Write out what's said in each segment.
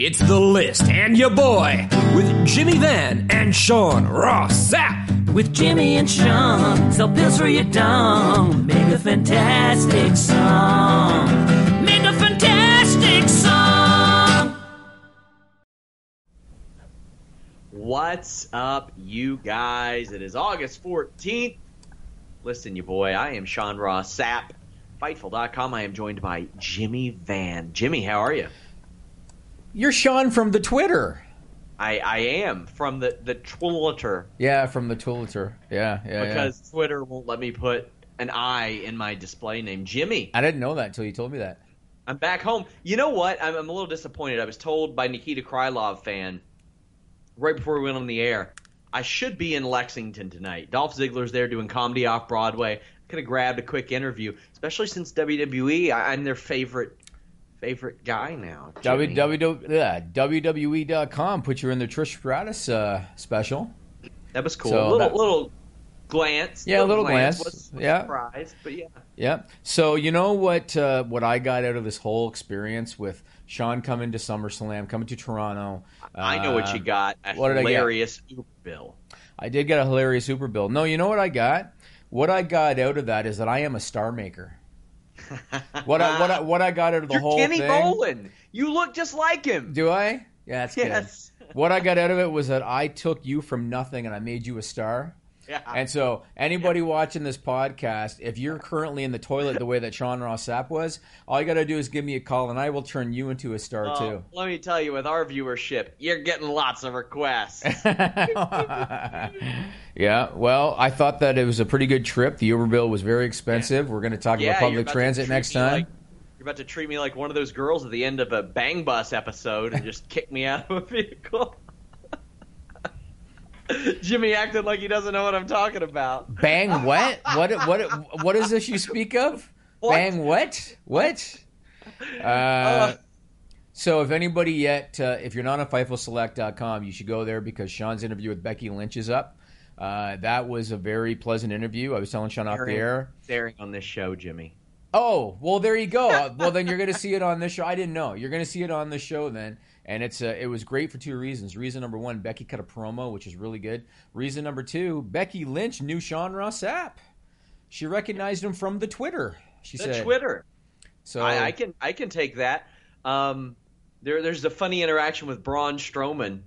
It's the list and your boy with Jimmy Van and Sean Ross Sapp. With Jimmy and Sean, sell pills for your dong. Make a fantastic song. Make a fantastic song. What's up, you guys? It is August 14th. Listen, you boy, I am Sean Ross Sapp. Fightful.com. I am joined by Jimmy Van. Jimmy, how are you? You're Sean from the Twitter. I, I am from the the Twitter Yeah, from the Twitter. Yeah, yeah. because yeah. Twitter won't let me put an I in my display name. Jimmy, I didn't know that until you told me that. I'm back home. You know what? I'm, I'm a little disappointed. I was told by Nikita Krylov fan right before we went on the air. I should be in Lexington tonight. Dolph Ziggler's there doing comedy off Broadway. Could have grabbed a quick interview, especially since WWE. I, I'm their favorite favorite guy now. Jimmy. www, yeah, WWE.com put you in the Trish Stratus uh, special. That was cool. So little that- little glance. Yeah, a little glance. Was, was Yeah. surprised, but yeah. Yeah. So you know what? Uh, what I got out of this whole experience with Sean coming to SummerSlam, coming to Toronto. I know what uh, you got. A what did I get? hilarious Uber bill. I did get a hilarious Super Bill. No, you know what I got? What I got out of that is that I am a star maker. What I what I, what I got out of the You're whole Kenny thing. Bolin. You look just like him. Do I? Yeah, that's Yes. good. What I got out of it was that I took you from nothing and I made you a star. Yeah. And so, anybody watching this podcast, if you're currently in the toilet the way that Sean Ross Sapp was, all you got to do is give me a call and I will turn you into a star Oh, too. let me tell you, with our viewership, you're getting lots of requests. yeah, well, I thought that it was a pretty good trip. The Uber bill was very expensive. We're going to talk yeah, about public about transit next time. like- you're about to treat me like one of those girls at the end of a Bang Bus episode and just kick me out of a vehicle. Jimmy acted like he doesn't know what I'm talking about. Bang what? What what what is this you speak of? What? Bang what? What? Uh, so if anybody yet, uh, if you're not on FightfulSelect.com, you should go there because Sean's interview with Becky Lynch is up. Uh, that was a very pleasant interview. I was telling Sean off the air. Staring on this show, Jimmy. Oh, well, there you go. Uh, well, then you're going to see it on this show. I didn't know. You're going to see it on this show then. And it's uh, it was great for two reasons. Reason number one, Becky cut a promo, which is really good. Reason number two, Becky Lynch knew Sean Ross Sapp. She recognized him from the Twitter. She said The said, Twitter. So I, I can I can take that. Um, there there's a funny interaction with Braun Strowman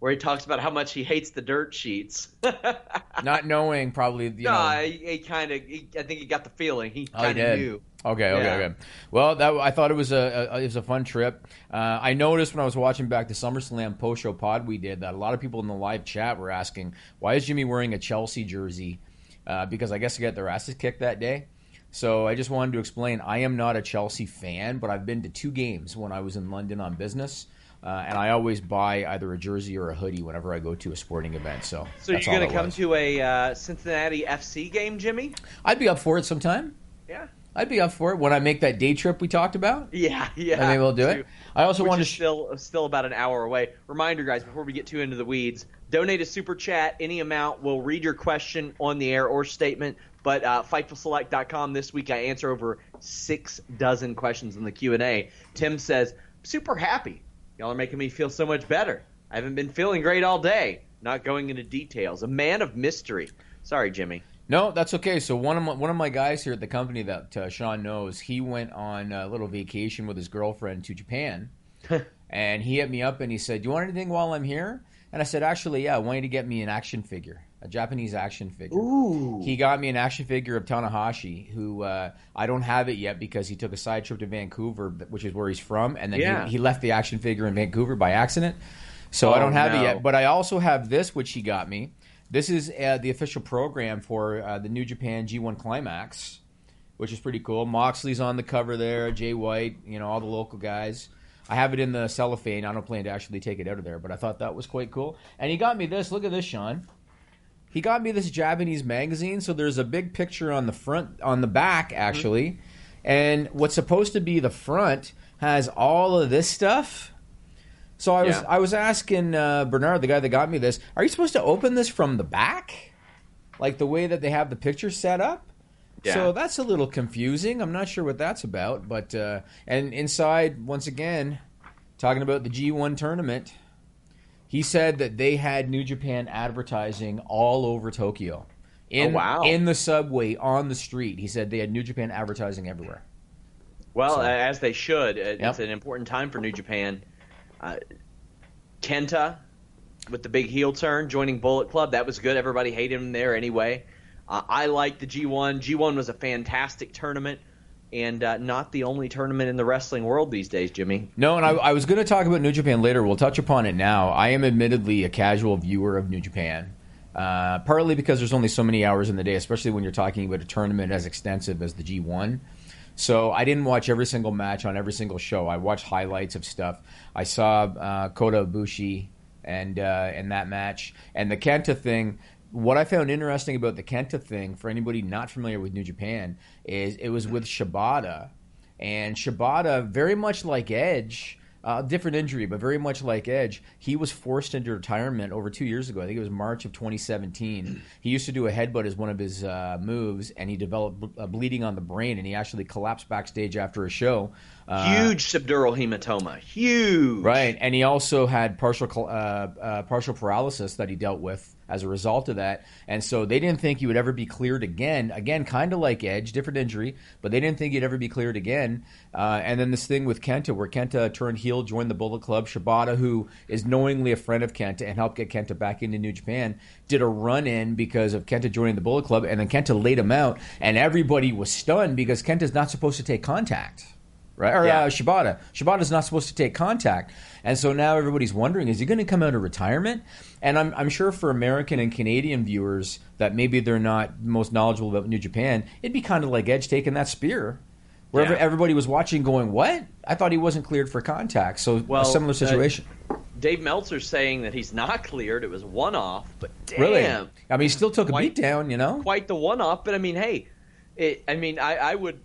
where he talks about how much he hates the dirt sheets. not knowing probably you no, know. he, he kind of I think he got the feeling he Oh, kind of knew. Okay, okay, Yeah. okay. Well, that I thought it was a, a it was a fun trip. Uh, I noticed when I was watching back the SummerSlam post show pod we did that a lot of people in the live chat were asking why is Jimmy wearing a Chelsea jersey? Uh, because I guess they got their asses kicked that day. So I just wanted to explain I am not a Chelsea fan, but I've been to two games when I was in London on business. Uh, and I always buy either a jersey or a hoodie whenever I go to a sporting event. So, So you're going to come was. to a uh, Cincinnati FC game, Jimmy? I'd be up for it sometime. Yeah. I'd be up for it when I make that day trip we talked about. Yeah, yeah. And maybe we'll do it. I also Which want to sh- still still about an hour away. Reminder, guys, before we get too into the weeds, donate a super chat, any amount. We'll read your question on the air or statement. But uh, FightfulSelect.com this week, I answer over six dozen questions in the Q and A. Tim says, "Super happy. Y'all are making me feel so much better. I haven't been feeling great all day. Not going into details. A man of mystery. Sorry, Jimmy. No, that's okay. So one of my, one of my guys here at the company that uh, Sean knows, he went on a little vacation with his girlfriend to Japan, and he hit me up and he said, "Do you want anything while I'm here?" And I said, "Actually, yeah. I want you to get me an action figure, a Japanese action figure." Ooh. He got me an action figure of Tanahashi, who uh, I don't have it yet because he took a side trip to Vancouver, which is where he's from, and then Yeah. he, he left the action figure in Vancouver by accident. So I Oh, don't have no. it yet, but I also have this, which he got me. This is uh, the official program for uh, the New Japan G1 Climax, which is pretty cool. Moxley's on the cover there, Jay White, you know, all the local guys. I have it in the cellophane. I don't plan to actually take it out of there, but I thought that was quite cool. And he got me this. Look at this, Sean. He got me this Japanese magazine. So there's a big picture on the front, on the back, actually. And what's supposed to be the front has all of this stuff. So I was Yeah. I was asking uh, Bernard, the guy that got me this, are you supposed to open this from the back, like the way that they have the picture set up? Yeah. So that's a little confusing. I'm not sure what that's about, but uh, and inside once again, talking about the G1 tournament, he said that they had New Japan advertising all over Tokyo. In, Oh, wow. In the subway, on the street, he said they had New Japan advertising everywhere. Well, So- uh, as they should. Yep. It's an important time for New Japan. Uh, Kenta with the big heel turn, joining Bullet Club. That was good. Everybody hated him there anyway. Uh, I like the G1. G1 was a fantastic tournament, and uh, not the only tournament in the wrestling world these days, Jimmy. No, and I, I was going to talk about New Japan later. We'll touch upon it now. I am admittedly a casual viewer of New Japan, uh, partly because there's only so many hours in the day, especially when you're talking about a tournament as extensive as the G1. So I didn't watch every single match on every single show. I watched highlights of stuff. I saw uh, Kota Ibushi and uh, and that match and the Kenta thing. What I found interesting about the Kenta thing, for anybody not familiar with New Japan, is it was with Shibata, and Shibata, very much like Edge, uh, different injury, but very much like Edge, he was forced into retirement over two years ago. I think it was March of 2017. He used to do a headbutt as one of his uh, moves, and he developed ble- uh, bleeding on the brain, and he actually collapsed backstage after a show. Uh, Huge subdural hematoma. Huge. Right, and he also had partial uh, uh, partial paralysis that he dealt with as a result of that, and so they didn't think he would ever be cleared again. Again, kind of like Edge, different injury, but they didn't think he'd ever be cleared again. Uh, and then this thing with Kenta, where Kenta turned heel, joined the Bullet Club. Shibata, who is knowingly a friend of Kenta and helped get Kenta back into New Japan, did a run in because of Kenta joining the Bullet Club, and then Kenta laid him out, and everybody was stunned because Kenta's not supposed to take contact right? Or Yeah. uh, Shibata. Shibata's not supposed to take contact, and so now everybody's wondering: is he going to come out of retirement? And I'm, I'm sure for American and Canadian viewers that maybe they're not most knowledgeable about New Japan, it'd be kind of like Edge taking that spear. Where Yeah. everybody was watching, going, "What? I thought he wasn't cleared for contact." So Well, a similar uh, situation. Dave Meltzer's saying that he's not cleared. It was one off, but damn. really? I mean, he still took a beat down, you know. quite the one off, but I mean, hey, it, I mean, I, I would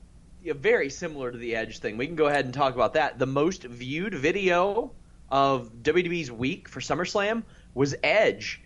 yeah, very similar to the Edge thing. We can go ahead and talk about that. The most viewed video of WWE's week for SummerSlam was Edge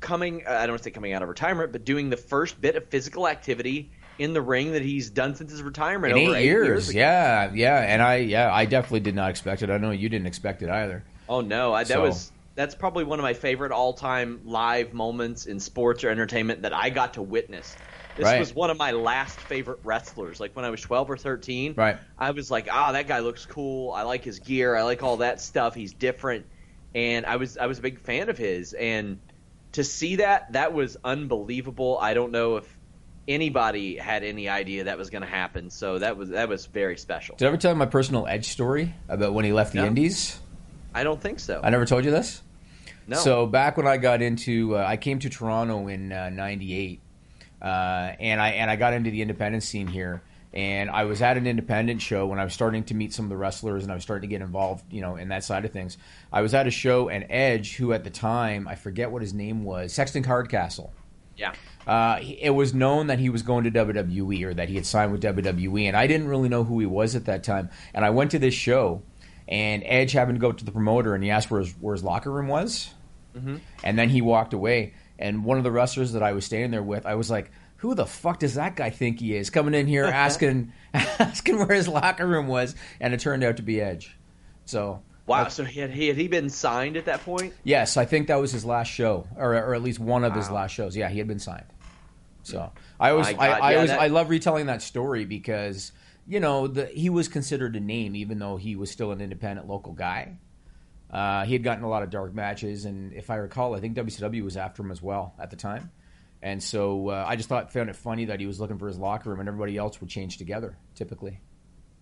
coming. uh, I don't want to say coming out of retirement, but doing the first bit of physical activity in the ring that he's done since his retirement. In over eight years, ago. yeah, yeah, and I, yeah, I definitely did not expect it. I know you didn't expect it either. Oh no, I, that So- was that's probably one of my favorite all-time live moments in sports or entertainment that I got to witness. This Right. was one of my last favorite wrestlers. Like when I was 12 or 13, Right. I was like, "Ah, that guy looks cool. I like his gear. I like all that stuff. He's different." And I was I was a big fan of his and to see that that was unbelievable. I don't know if anybody had any idea that was going to happen. So that was that was very special. Did I ever tell you my personal Edge story about when he left the No. Indies? I don't think so. I never told you this. no. So back when I got into, uh, I came to Toronto in '98. Uh, and I and I got into the independent scene here. And I was at an independent show when I was starting to meet some of the wrestlers, and I was starting to get involved, you know, in that side of things. I was at a show, and Edge, who at the time I forget what his name was, Sexton Hardcastle. Yeah. Uh, it was known that he was going to WWE or that he had signed with WWE, and I didn't really know who he was at that time. And I went to this show, and Edge happened to go to the promoter, and he asked where his, where his locker room was, and then he walked away. And one of the wrestlers that I was standing there with, I was like, "Who the fuck does that guy think he is? Coming in here asking asking where his locker room was?" And it turned out to be Edge. So Wow. So he had, he had he been signed at that point? Yes, I think that was his last show, or, or at least one of his last shows. Yeah, he had been signed. So I always, I, I yeah, always, that- I love retelling that story because you know the, he was considered a name, even though he was still an independent local guy. Uh, he had gotten a lot of dark matches, and if I recall, I think WCW was after him as well at the time. And so uh, I just thought found it funny that he was looking for his locker room, and everybody else would change together typically.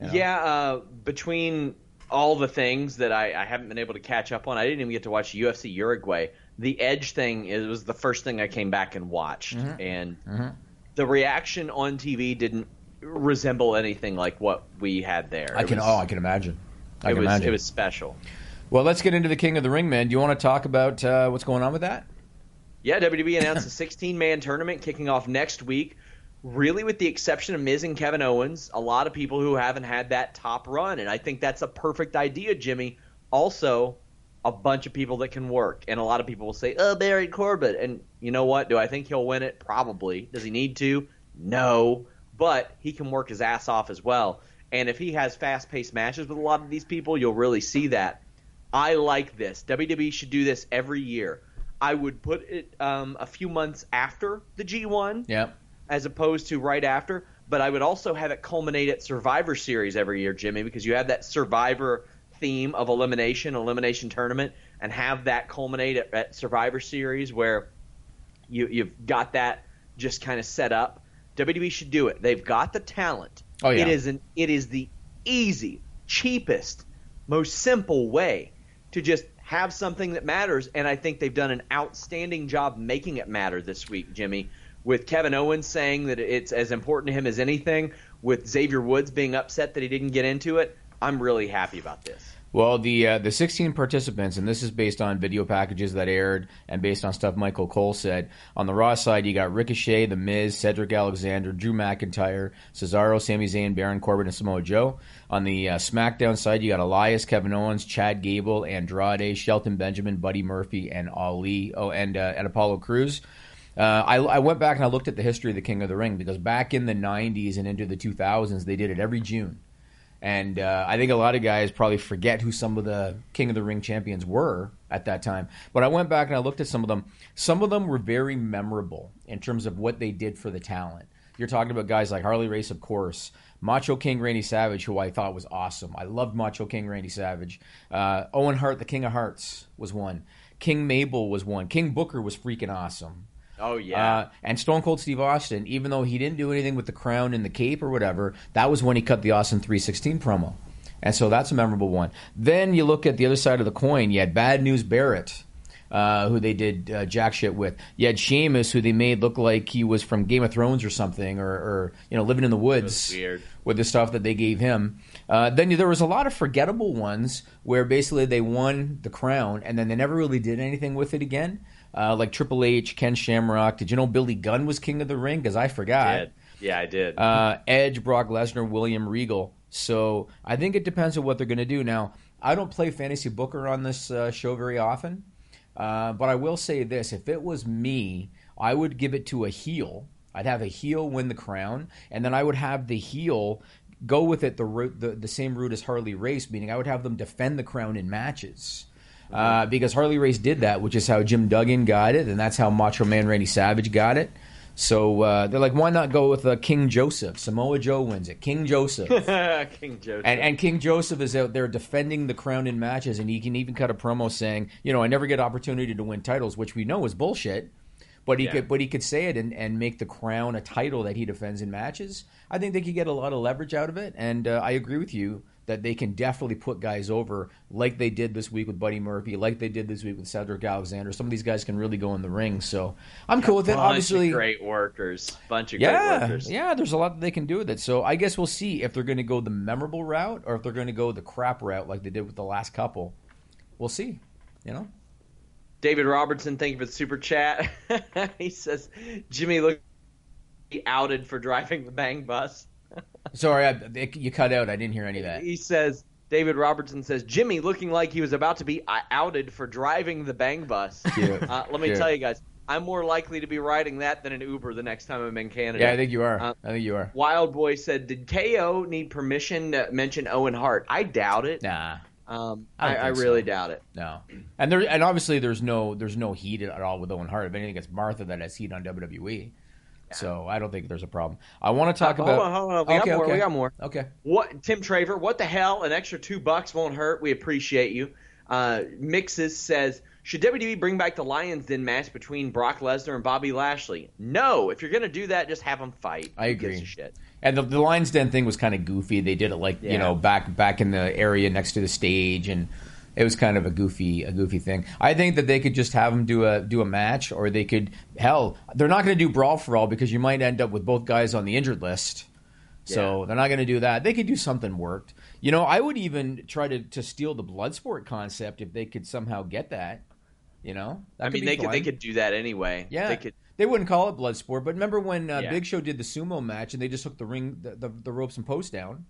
you know? Yeah. Uh, between all the things that I, I haven't been able to catch up on, I didn't even get to watch UFC Uruguay. The Edge thing is was the first thing I came back and watched, Mm-hmm. and the reaction on TV didn't resemble anything like what we had there. I It can. was- oh, I can imagine. I it can was imagine. it was special. Well, let's get into the King of the Ring, man. Do you want to talk about uh, what's going on with that? Yeah, WWE announced a 16 man tournament kicking off next week. Really, with the exception of Miz and Kevin Owens, a lot of people who haven't had that top run. And I think that's a perfect idea, Jimmy. Also, a bunch of people that can work. And a lot of people will say, oh, Baron Corbin. And you know what? Do I think he'll win it? Probably. Does he need to? No. But he can work his ass off as well. And if he has fast paced matches with a lot of these people, you'll really see that. I like this. WWE should do this every year. I would put it um, a few months after the G1 Yep. as opposed to right after. But I would also have it culminate at Survivor Series every year, Jimmy, because you have that Survivor theme of elimination, elimination tournament, and have that culminate at, at Survivor Series where you, you've got that just kind of set up. WWE should do it. They've got the talent. Oh, yeah. It is an it is the easy, cheapest, most simple way to just have something that matters. And I think they've done an outstanding job making it matter this week, Jimmy. With Kevin Owens saying that it's as important to him as anything, with Xavier Woods being upset that he didn't get into it, I'm really happy about this. Well, the uh, the 16 participants, and this is based on video packages that aired and based on stuff Michael Cole said. On the Raw side, you got Ricochet, The Miz, Cedric Alexander, Drew McIntyre, Cesaro, Sami Zayn, Baron Corbin, and Samoa Joe. On the uh, SmackDown side, you got Elias, Kevin Owens, Chad Gable, Andrade, Shelton Benjamin, Buddy Murphy, and Ali. Oh, and uh, and Apollo Crews. Uh, I, I went back and I looked at the history of the King of the Ring because back in the 90s and into the 2000s, they did it every June. And uh, I think a lot of guys probably forget who some of the King of the Ring champions were at that time. But I went back and I looked at some of them. Some of them were very memorable in terms of what they did for the talent. You're talking about guys like Harley Race, of course, Macho King Randy Savage, who I thought was awesome. I loved Macho King Randy Savage. Uh, Owen Hart, the King of Hearts, was one. King Mabel was one. King Booker was freaking awesome. Oh yeah. Uh, and Stone Cold Steve Austin, even though he didn't do anything with the crown and the cape or whatever, that was when he cut the Austin 316 promo. And so that's a memorable one. Then you look at the other side of the coin. You had Bad News Barrett, uh, who they did uh, jack shit with. You had Sheamus, who they made look like he was from Game of Thrones or something, or, or you know, living in the woods weird. with the stuff that they gave him. Uh, then there was a lot of forgettable ones where basically they won the crown and then they never really did anything with it again. Uh, like Triple H, Ken Shamrock. Did you know Billy Gunn was king of the ring? Because I forgot. Did. Yeah, I did. Uh, Edge, Brock Lesnar, William Regal. So I think it depends on what they're going to do. Now, I don't play fantasy booker on this uh, show very often, uh, but I will say this: if it was me, I would give it to a heel. I'd have a heel win the crown, and then I would have the heel go with it the route, the, the same route as Harley Race, meaning I would have them defend the crown in matches. Uh, because Harley Race did that, which is how Jim Duggan got it, and that's how Macho Man Randy Savage got it. So uh, they're like, why not go with uh, King Joseph? Samoa Joe wins it. King Joseph. King Joseph. And, and King Joseph is out there defending the crown in matches, and he can even cut a promo saying, you know, I never get opportunity to win titles, which we know is bullshit. But he Yeah. could, but he could say it and, and make the crown a title that he defends in matches. I think they could get a lot of leverage out of it, and uh, I agree with you. That they can definitely put guys over like they did this week with Buddy Murphy, like they did this week with Cedric Alexander. Some of these guys can really go in the ring, so I'm cool with it. Obviously, of great workers. Bunch of great yeah, workers. yeah. There's a lot that they can do with it. So I guess we'll see if they're going to go the memorable route or if they're going to go the crap route like they did with the last couple. We'll see. You know. David Robertson, thank you for the super chat. he says Jimmy looked outed for driving the bang bus. Sorry, I, it, you cut out. I didn't hear any of that. He says David Robertson says Jimmy looking like he was about to be uh, outed for driving the bang bus. Uh, let me Cute. tell you guys, I'm more likely to be riding that than an Uber the next time I'm in Canada. Yeah, I think you are. Uh, I think you are. Wild Boy said, "Did KO need permission to mention Owen Hart?" I doubt it. Nah, Um, I I, I think so. really doubt it. no. And there, and obviously, there's no, there's no heat at all with Owen Hart. If anything, it's Martha that has heat on WWE. So I don't think there's a problem. I want to talk Uh, about. on, hold on. We got more. okay. We got more. Okay. What Tim Traver? What the hell? An extra two bucks won't hurt. We appreciate you. Uh, Mixes says, should WWE bring back the Lions Den match between Brock Lesnar and Bobby Lashley? No. If you're gonna do that, just have them fight. I agree. And the, the Lions Den thing was kind of goofy. They did it like you know back back in the area next to the stage, and it was kind of a goofy a goofy thing. I think that they could just have them do a do a match, or they could hell they're not going to do brawl for all because you might end up with both guys on the injured list. So Yeah. they're not going to do that. They could do something worked. You know, I would even try to, to steal the blood sport concept if they could somehow get that. You know, That I mean, they could they could do that anyway. Yeah, They could. They wouldn't call it blood sport, but remember when uh, Yeah. Big Show did the sumo match and they just took the ring, the, the, the ropes and posts down.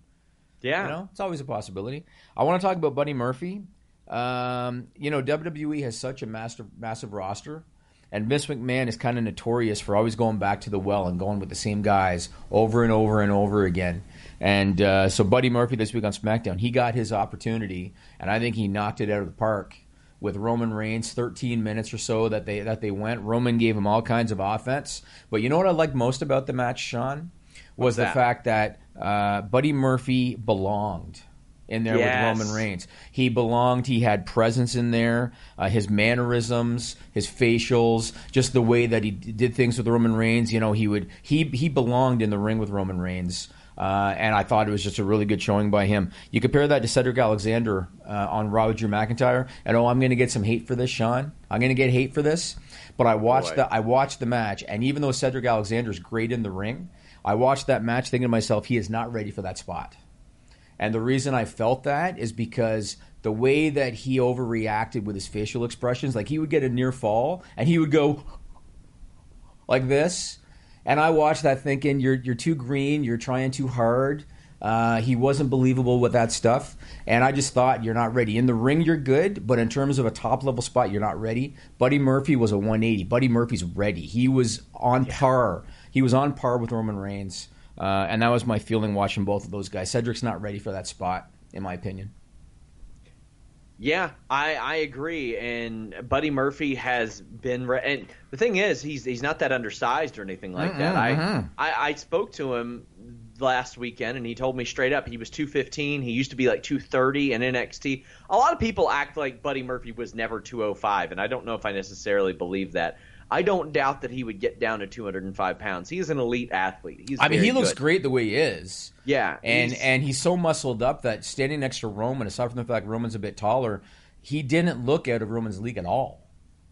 Yeah. You know, it's always a possibility. I want to talk about Buddy Murphy. Um, you know, WWE has such a massive, massive roster, and Vince McMahon is kind of notorious for always going back to the well and going with the same guys over and over and over again. And uh, so, Buddy Murphy this week on SmackDown, he got his opportunity, and I think he knocked it out of the park with Roman Reigns, 13 minutes or so that they that they went. Roman gave him all kinds of offense. But you know what I liked most about the match, Sean, was the fact that uh, Buddy Murphy belonged in there Yes. with Roman Reigns. He belonged. He had presence in there. Uh, his mannerisms, his facials, just the way that he d- did things with Roman Reigns. You know, he would he he belonged in the ring with Roman Reigns. Uh, and I thought it was just a really good showing by him. You compare that to Cedric Alexander uh, on Drew McIntyre, and oh, I'm going to get some hate for this, Sean. I'm going to get hate for this, but I watched Boy. the I watched the match, and even though Cedric Alexander is great in the ring, I watched that match thinking to myself, he is not ready for that spot. And the reason I felt that is because the way that he overreacted with his facial expressions, like he would get a near fall and he would go like this. And I watched that thinking, you're, you're too green, you're trying too hard. Uh, he wasn't believable with that stuff. And I just thought, you're not ready. In the ring, you're good, but in terms of a top level spot, you're not ready. Buddy Murphy was a 180. Buddy Murphy's ready. He was on par. He was on par with Roman Reigns. Uh, and that was my feeling watching both of those guys. Cedric's not ready for that spot, in my opinion. Yeah, I, I agree. And Buddy Murphy has been, re- and the thing is, he's he's not that undersized or anything like that. I, I I spoke to him last weekend, and he told me straight up he was 215. He used to be like 230 in NXT. A lot of people act like Buddy Murphy was never 205, and I don't know if I necessarily believe that. I don't doubt that he would get down to 205 pounds. He is an elite athlete. He's I mean, he looks good. great the way he is. Yeah, and he's- and he's so muscled up that standing next to Roman, aside from the fact Roman's a bit taller, he didn't look out of Roman's league at all.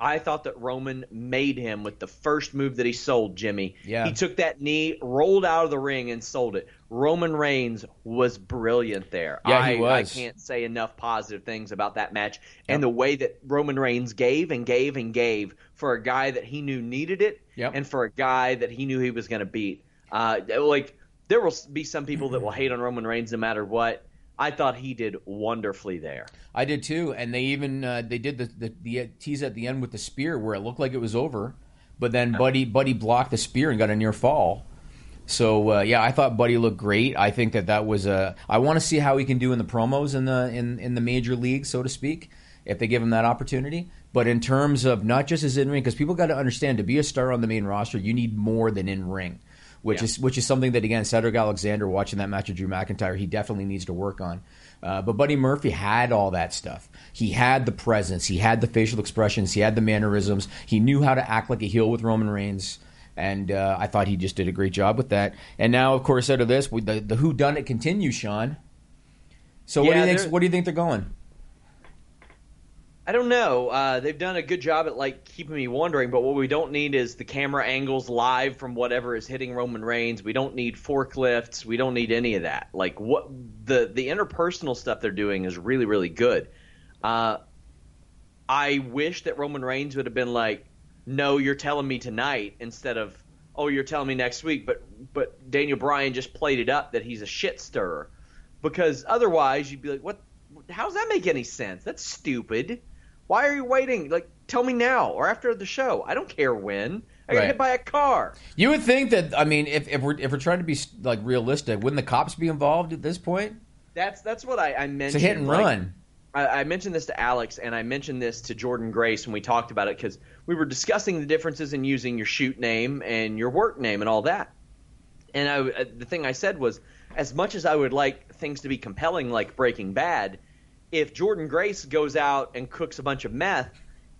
I thought that Roman made him with the first move that he sold, Jimmy. Yeah. He took that knee, rolled out of the ring, and sold it. Roman Reigns was brilliant there. Yeah, I, he was. I can't say enough positive things about that match and the way that Roman Reigns gave and gave and gave for a guy that he knew needed it Yep. and for a guy that he knew he was going to beat. Uh, like, there will be some people that will hate on Roman Reigns no matter what. I thought he did wonderfully there. I did too, and they even uh, they did the, the the tease at the end with the spear where it looked like it was over, but then Buddy Buddy blocked the spear and got a near fall. So uh, yeah, I thought Buddy looked great. I think that that was a. I want to see how he can do in the promos in the in in the major league, so to speak, if they give him that opportunity. But in terms of not just his in ring, because people got to understand to be a star on the main roster, you need more than in ring, which Yeah. is which is something that again Cedric Alexander watching that match with Drew McIntyre, he definitely needs to work on. Uh, but Buddy Murphy had all that stuff. He had the presence, he had the facial expressions, he had the mannerisms. He knew how to act like a heel with Roman Reigns. And uh, I thought he just did a great job with that. And now, of course, out of this, we, the, the Who Done It continues, Sean. So what do you think? What do you think they're going? I don't know. Uh, they've done a good job at like keeping me wondering, but what we don't need is the camera angles live from whatever is hitting Roman Reigns. We don't need forklifts. We don't need any of that. Like what the the interpersonal stuff they're doing is really really good. Uh, I wish that Roman Reigns would have been like, "No, you're telling me tonight," instead of, "Oh, you're telling me next week." But but Daniel Bryan just played it up that he's a shit stirrer, because otherwise you'd be like, "What? How does that make any sense? That's stupid." Why are you waiting? Like, tell me now or after the show. I don't care when. I got Right. hit by a car. You would think that. I mean, if, if we're if we're trying to be like realistic, wouldn't the cops be involved at this point? That's that's what I, I It's mentioned. a hit and like, run. I, I mentioned this to Alex, and I mentioned this to Jordynne Grace when we talked about it because we were discussing the differences in using your shoot name and your work name and all that. And I, uh, the thing I said was, as much as I would like things to be compelling, like Breaking Bad, if Jordynne Grace goes out and cooks a bunch of meth,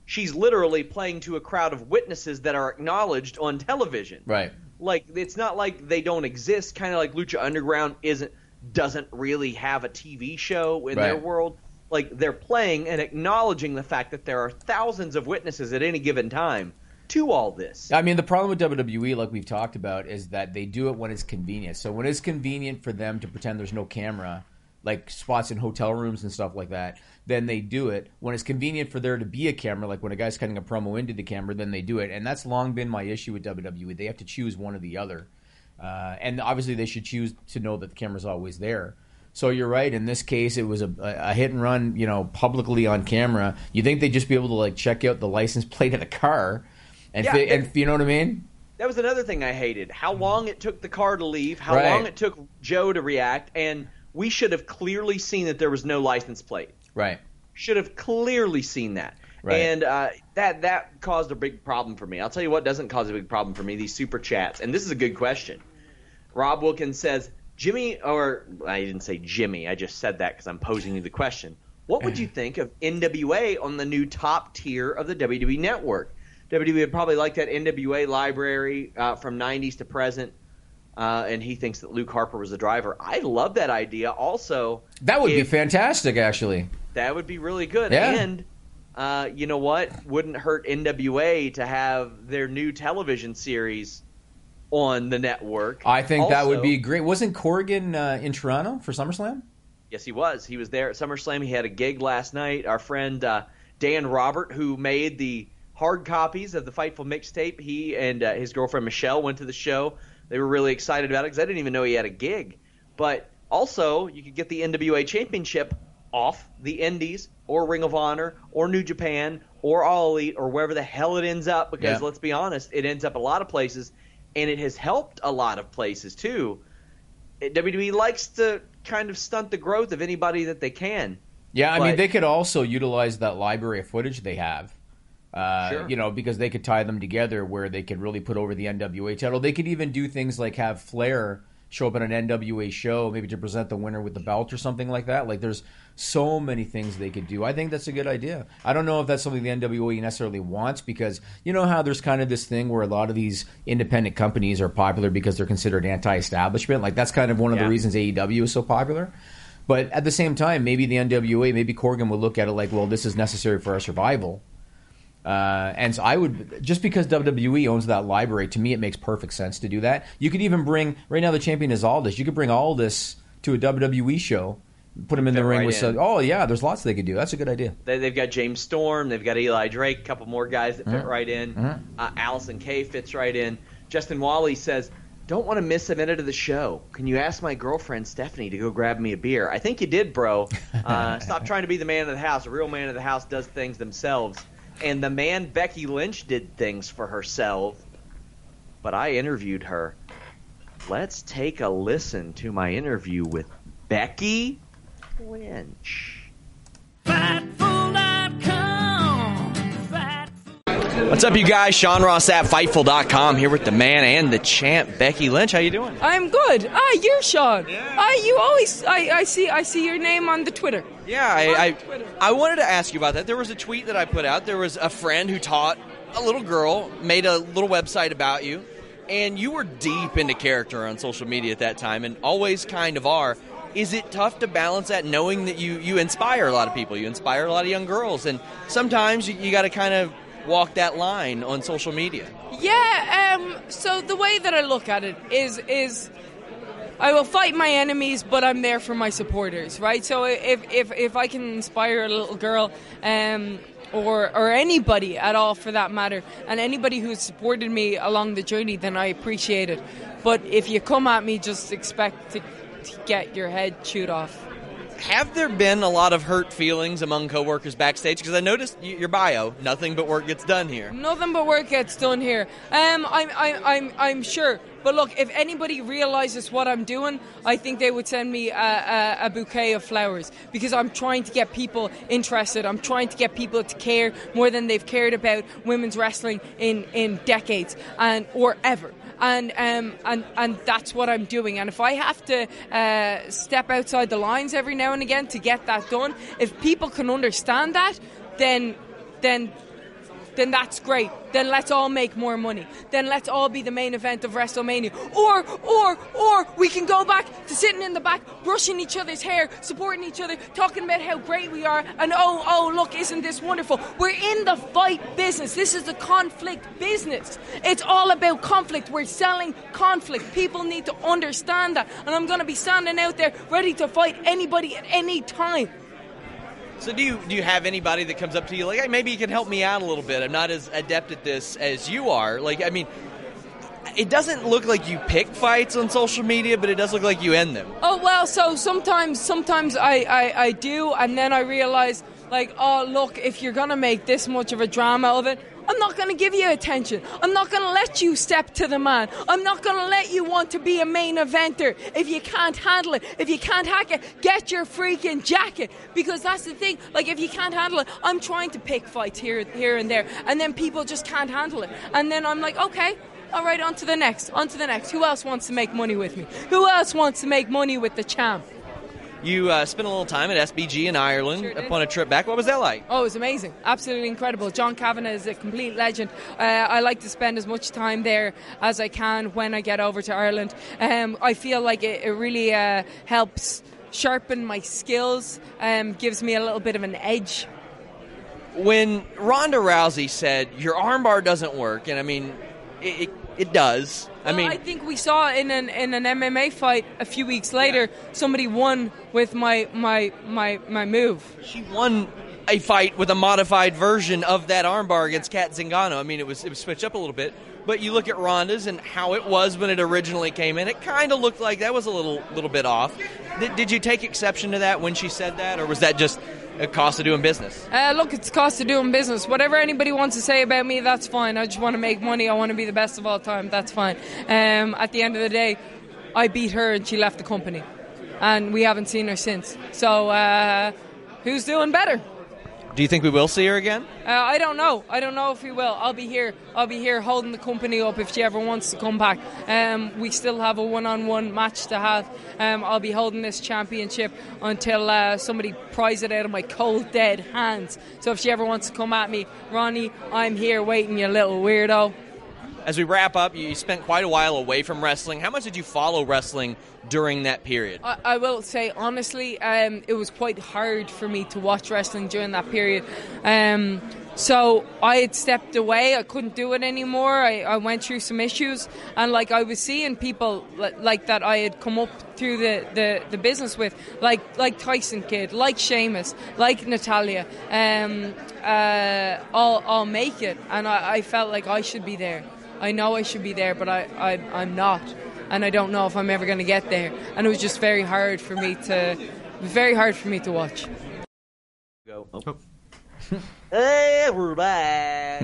she's literally playing to a crowd of witnesses that are acknowledged on television. Right. like it's not like they don't exist. Kind of like lucha underground isn't doesn't really have a tv show in their world. Like they're playing and acknowledging the fact that there are thousands of witnesses at any given time to all this. I mean, the problem with WWE, like we've talked about, is that they do it when it's convenient. So when it's convenient for them to pretend there's no camera, like spots in hotel rooms and stuff like that, then they do it. When it's convenient for there to be a camera, like when a guy's cutting a promo into the camera, then they do it. And that's long been my issue with WWE. They have to choose one or the other. Uh, and obviously, they should choose to know that the camera's always there. So you're right. In this case, it was a, a hit and run, you know, publicly on camera. You think they'd just be able to like check out the license plate of the car, and Yeah, fi- and you know what I mean? that was another thing i hated how long it took the car to leave how. Right. long it took joe to react and we should have clearly seen that there was no license plate Right. should have clearly seen that. Right. And uh, that that caused a big problem for me. I'll tell you what doesn't cause a big problem for me: these super chats. And this is a good question. Rob Wilkins says, "Jimmy," or I didn't say Jimmy. I just said that because I'm posing you the question. What would you think of NWA on the new top tier of the WWE network? WWE would probably like that NWA library uh, from 90s to present. Uh, and he thinks that Luke Harper was the driver. I love that idea. Also, That would be fantastic, actually. that would be really good. Yeah. And uh, you know what? Wouldn't hurt NWA to have their new television series on the network. I think that would be great. Wasn't Corgan uh, in Toronto for SummerSlam? Yes, he was. He was there at SummerSlam. He had a gig last night. Our friend uh, Dan Robert, who made the hard copies of the Fightful mixtape, he and uh, his girlfriend Michelle went to the show. They were really excited about it because I didn't even know he had a gig. But also, you could get the NWA Championship off the Indies or Ring of Honor or New Japan or All Elite or wherever the hell it ends up. Because Yeah. let's be honest, it ends up a lot of places, and it has helped a lot of places too. WWE likes to kind of stunt the growth of anybody that they can. Yeah, I mean they could also utilize that library of footage they have. Uh, Sure. You know, because they could tie them together where they could really put over the NWA title. They could even do things like have Flair show up at an NWA show, maybe to present the winner with the belt or something like that. Like, there's so many things they could do. I think that's a good idea. I don't know if that's something the NWA necessarily wants because you know how there's kind of this thing where a lot of these independent companies are popular because they're considered anti-establishment. Like that's kind of one of Yeah. the reasons AEW is so popular. But at the same time, maybe the NWA, maybe Corgan would look at it like, well, this is necessary for our survival. Uh, and so I would just because WWE owns that library, to me, it makes perfect sense to do that. You could even bring right now the champion is Aldis. You could bring Aldis to a WWE show, put him in the ring right with. in. some- oh yeah, there's lots they could do. That's a good idea. They, they've got James Storm, they've got Eli Drake, a couple more guys that fit right in. Mhm. Uh, Allysin Kay fits right in. Justin Wally says, "Don't want to miss a minute of the show. Can you ask my girlfriend Stephanie to go grab me a beer?" I think you did, bro. Uh, stop trying to be the man of the house. A real man of the house does things themselves. And the man Becky Lynch did things for herself, but I interviewed her. Let's take a listen to my interview with Becky Lynch. Fightful.com. What's up, you guys? Sean Ross at Fightful.com here with the man and the champ, Becky Lynch. How you doing? I'm good. Ah, you're Sean. Ah, you always I, I see I see your name on the Twitter. Yeah, I, I I wanted to ask you about that. There was a tweet that I put out. There was a friend who taught a little girl, made a little website about you, and you were deep into character on social media at that time, and always kind of are. is it tough to balance that knowing that you, you inspire a lot of people? You inspire a lot of young girls, and sometimes you, you got to kind of walk that line on social media. Yeah. Um, so the way that I look at it is is I will fight my enemies, but I'm there for my supporters, right? So if if, if I can inspire a little girl, um, or or anybody at all for that matter, and anybody who's supported me along the journey, then I appreciate it. But if you come at me, just expect to, to get your head chewed off. Have there been a lot of hurt feelings among coworkers backstage? Because I noticed your bio, nothing but work gets done here. Nothing but work gets done here. Um, I'm, I'm, I'm, I'm sure. But look, if anybody realizes what I'm doing, I think they would send me a, a, a bouquet of flowers because I'm trying to get people interested. I'm trying to get people to care more than they've cared about women's wrestling in, in decades and or ever and um, and and that's what I'm doing. And if I have to uh, step outside the lines every now and again to get that done, if people can understand that, then then then that's great. Then let's all make more money. Then let's all be the main event of WrestleMania. Or, or, or we can go back to sitting in the back, brushing each other's hair, supporting each other, talking about how great we are, and oh, oh, look, isn't this wonderful? We're in the fight business. This is the conflict business. It's all about conflict. We're selling conflict. People need to understand that. And I'm going to be standing out there ready to fight anybody at any time. So do you do you have anybody that comes up to you like, hey, maybe you can help me out a little bit? I'm not as adept at this as you are. Like, I mean, it doesn't look like you pick fights on social media, but it does look like you end them. Oh well, so sometimes sometimes I, I, I do, and then I realize like, oh look, if you're gonna make this much of a drama of it, I'm not gonna give you attention. I'm not gonna let you step to the man. I'm not gonna let you want to be a main eventer if you can't handle it. If you can't hack it, get your freaking jacket. Because that's the thing. Like if you can't handle it, I'm trying to pick fights here here and there, and then people just can't handle it. And then I'm like, okay, all right, on to the next, on to the next. Who else wants to make money with me? Who else wants to make money with the champ? You uh, spent a little time at SBG in Ireland Sure upon a trip back. What was that like? Oh, it was amazing. Absolutely incredible. John Kavanagh is a complete legend. Uh, I like to spend as much time there as I can when I get over to Ireland. Um, I feel like it, it really uh, helps sharpen my skills, um, gives me a little bit of an edge. When Ronda Rousey said your armbar doesn't work, and I mean, it, it, it does. I mean, I think we saw in an in an MMA fight a few weeks later, somebody won with my my my my move. she won a fight with a modified version of that armbar against Cat Zingano. I mean, it was it was switched up a little bit, but you look at Ronda's and how it was when it originally came in. It kind of looked like that was a little little bit off. Did, did you take exception to that when she said that, or was that just cost of doing business? Uh, look, it's cost of doing business. Whatever anybody wants to say about me, that's fine. I just want to make money. I want to be the best of all time. That's fine. Um, at the end of the day, I beat her and she left the company, and we haven't seen her since. So, uh, who's doing better? Do you think we will see her again? Uh, I don't know. I don't know if we will. I'll be here. I'll be here holding the company up if she ever wants to come back. Um, we still have a one-on-one match to have. Um, I'll be holding this championship until uh, somebody pries it out of my cold, dead hands. So if she ever wants to come at me, Ronnie, I'm here waiting, you little weirdo. As we wrap up, you spent quite a while away from wrestling. How much did you follow wrestling during that period? I, I will say honestly, um, it was quite hard for me to watch wrestling during that period. Um, so I had stepped away. I couldn't do it anymore. I, I went through some issues, and like I was seeing people li- like that I had come up through the, the, the business with, like like Tyson Kidd, like Sheamus, like Natalya, um, uh, all all make it, and I, I felt like I should be there. I know I should be there, but I, I I'm not and I don't know if I'm ever going to get there. And it was just very hard for me to, very hard for me to watch. Go. hey, we're back.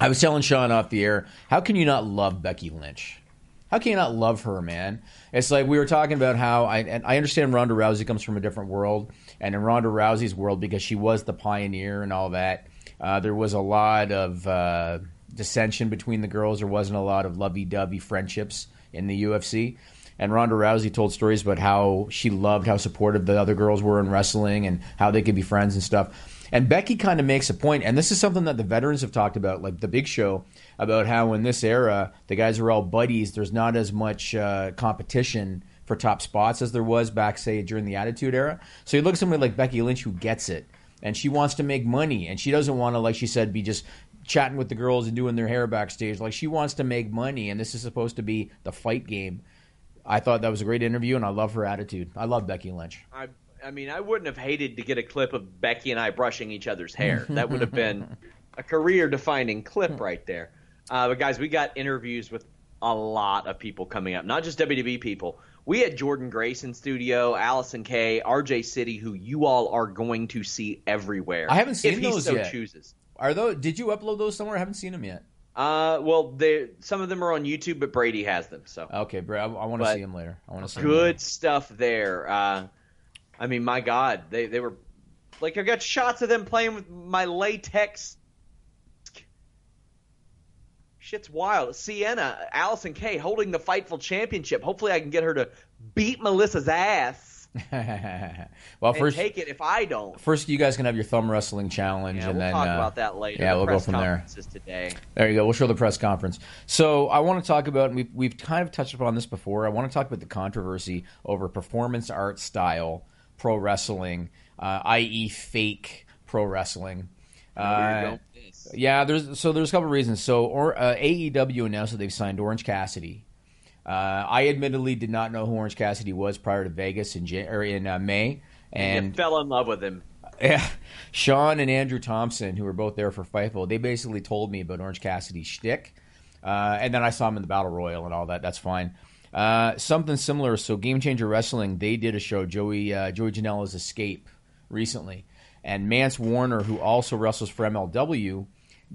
I was telling Sean off the air, how can you not love Becky Lynch? How can you not love her, man? It's like we were talking about how I and I understand Ronda Rousey comes from a different world, and in Ronda Rousey's world, because she was the pioneer and all that, uh, there was a lot of uh, dissension between the girls. There wasn't a lot of lovey-dovey friendships in the UFC. And Ronda Rousey told stories about how she loved how supportive the other girls were in wrestling and how they could be friends and stuff. And Becky kind of makes a point, and this is something that the veterans have talked about, like the Big Show, about how in this era the guys are all buddies. There's not as much uh, competition for top spots as there was back, say, during the Attitude Era. So you look at somebody like Becky Lynch who gets it, and she wants to make money, and she doesn't want to, like she said, be just chatting with the girls and doing their hair backstage. Like she wants to make money, and this is supposed to be the fight game. I thought that was a great interview, and I love her attitude. I love Becky Lynch. I, I mean, I wouldn't have hated to get a clip of Becky and I brushing each other's hair. That would have been a career-defining clip right there. Uh, but guys, we got interviews with a lot of people coming up, not just WWE people. We had Jordynne Grace in studio, Allysin Kay, RJ City, who you all are going to see everywhere. I haven't seen if those he so yet. chooses. Are those? Did you upload those somewhere? I haven't seen them yet. Uh, well, they some of them are on YouTube, but Brady has them. So Okay, bro. I, I want to see them later. I want to see good stuff there. Uh, I mean, my God, they they were like I got shots of them playing with my latex. Shit's wild. Sienna, Allysin Kay holding the Fightful Championship. Hopefully, I can get her to beat Melissa's ass well, first, take it if I don't. first you guys can have your thumb wrestling challenge, Yeah, and we'll then talk uh, about that later. Yeah, The we'll go from there. today. There you go. We'll show the press conference. So I want to talk about, and we've, we've kind of touched upon this before. I want to talk about the controversy over performance art style pro wrestling, uh, i.e., fake pro wrestling. Uh, going with this. yeah, there's so there's a couple reasons. So, or uh, AEW announced that they've signed Orange Cassidy. Uh, I admittedly did not know who Orange Cassidy was prior to Vegas in Jan- or in uh, May, And and fell in love with him. yeah, Sean and Andrew Thompson, who were both there for Fightful, they basically told me about Orange Cassidy's shtick, uh, and then I saw him in the Battle Royal and all that. That's fine. Uh, something similar. So Game Changer Wrestling, they did a show, Joey uh, Joey Janela's Escape, recently, and Mance Warner, who also wrestles for MLW,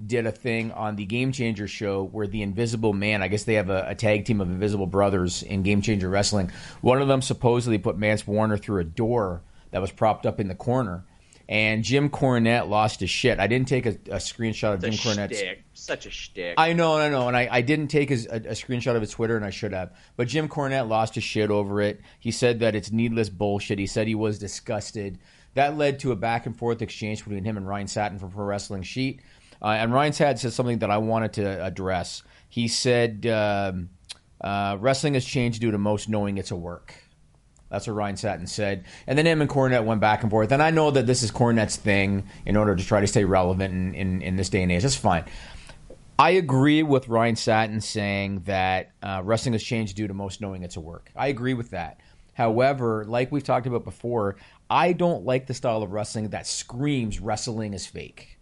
did a thing on the Game Changer show where the Invisible Man, I guess they have a, a tag team of Invisible Brothers in Game Changer Wrestling. One of them supposedly put Mance Warner through a door that was propped up in the corner. And Jim Cornette lost his shit. I didn't take a, a screenshot of Jim Cornette's. shtick. Such a shtick. I know, I know, and I, I didn't take his, a, a screenshot of his Twitter, and I should have. But Jim Cornette lost his shit over it. He said that it's needless bullshit. He said he was disgusted. That led to a back and forth exchange between him and Ryan Satin from Pro Wrestling Sheet. Uh, and Ryan Satin said something that I wanted to address. He said, um, uh, "Wrestling has changed due to most knowing it's a work." That's what Ryan Satin said. And then him and Cornette went back and forth. And I know that this is Cornette's thing in order to try to stay relevant in, in, in this day and age. That's fine. I agree with Ryan Satin saying that uh, wrestling has changed due to most knowing it's a work. I agree with that. However, like we've talked about before, I don't like the style of wrestling that screams wrestling is fake.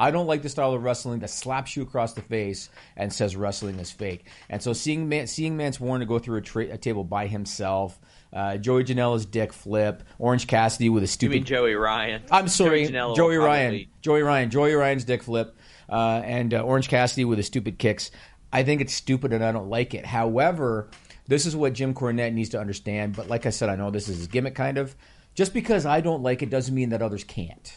I don't like the style of wrestling that slaps you across the face and says wrestling is fake. And so seeing Man- seeing Mance Warner go through a, tra- a table by himself, uh, Joey Janela's dick flip, Orange Cassidy with a you stupid mean Joey Ryan? I'm sorry, Joey Joey, Ryan. probably- Joey Ryan. Joey Ryan's dick flip, uh, and uh, Orange Cassidy with his stupid kicks. I think it's stupid, and I don't like it. However, this is what Jim Cornette needs to understand. But like I said, I know this is his gimmick, kind of. Just because I don't like it doesn't mean that others can't.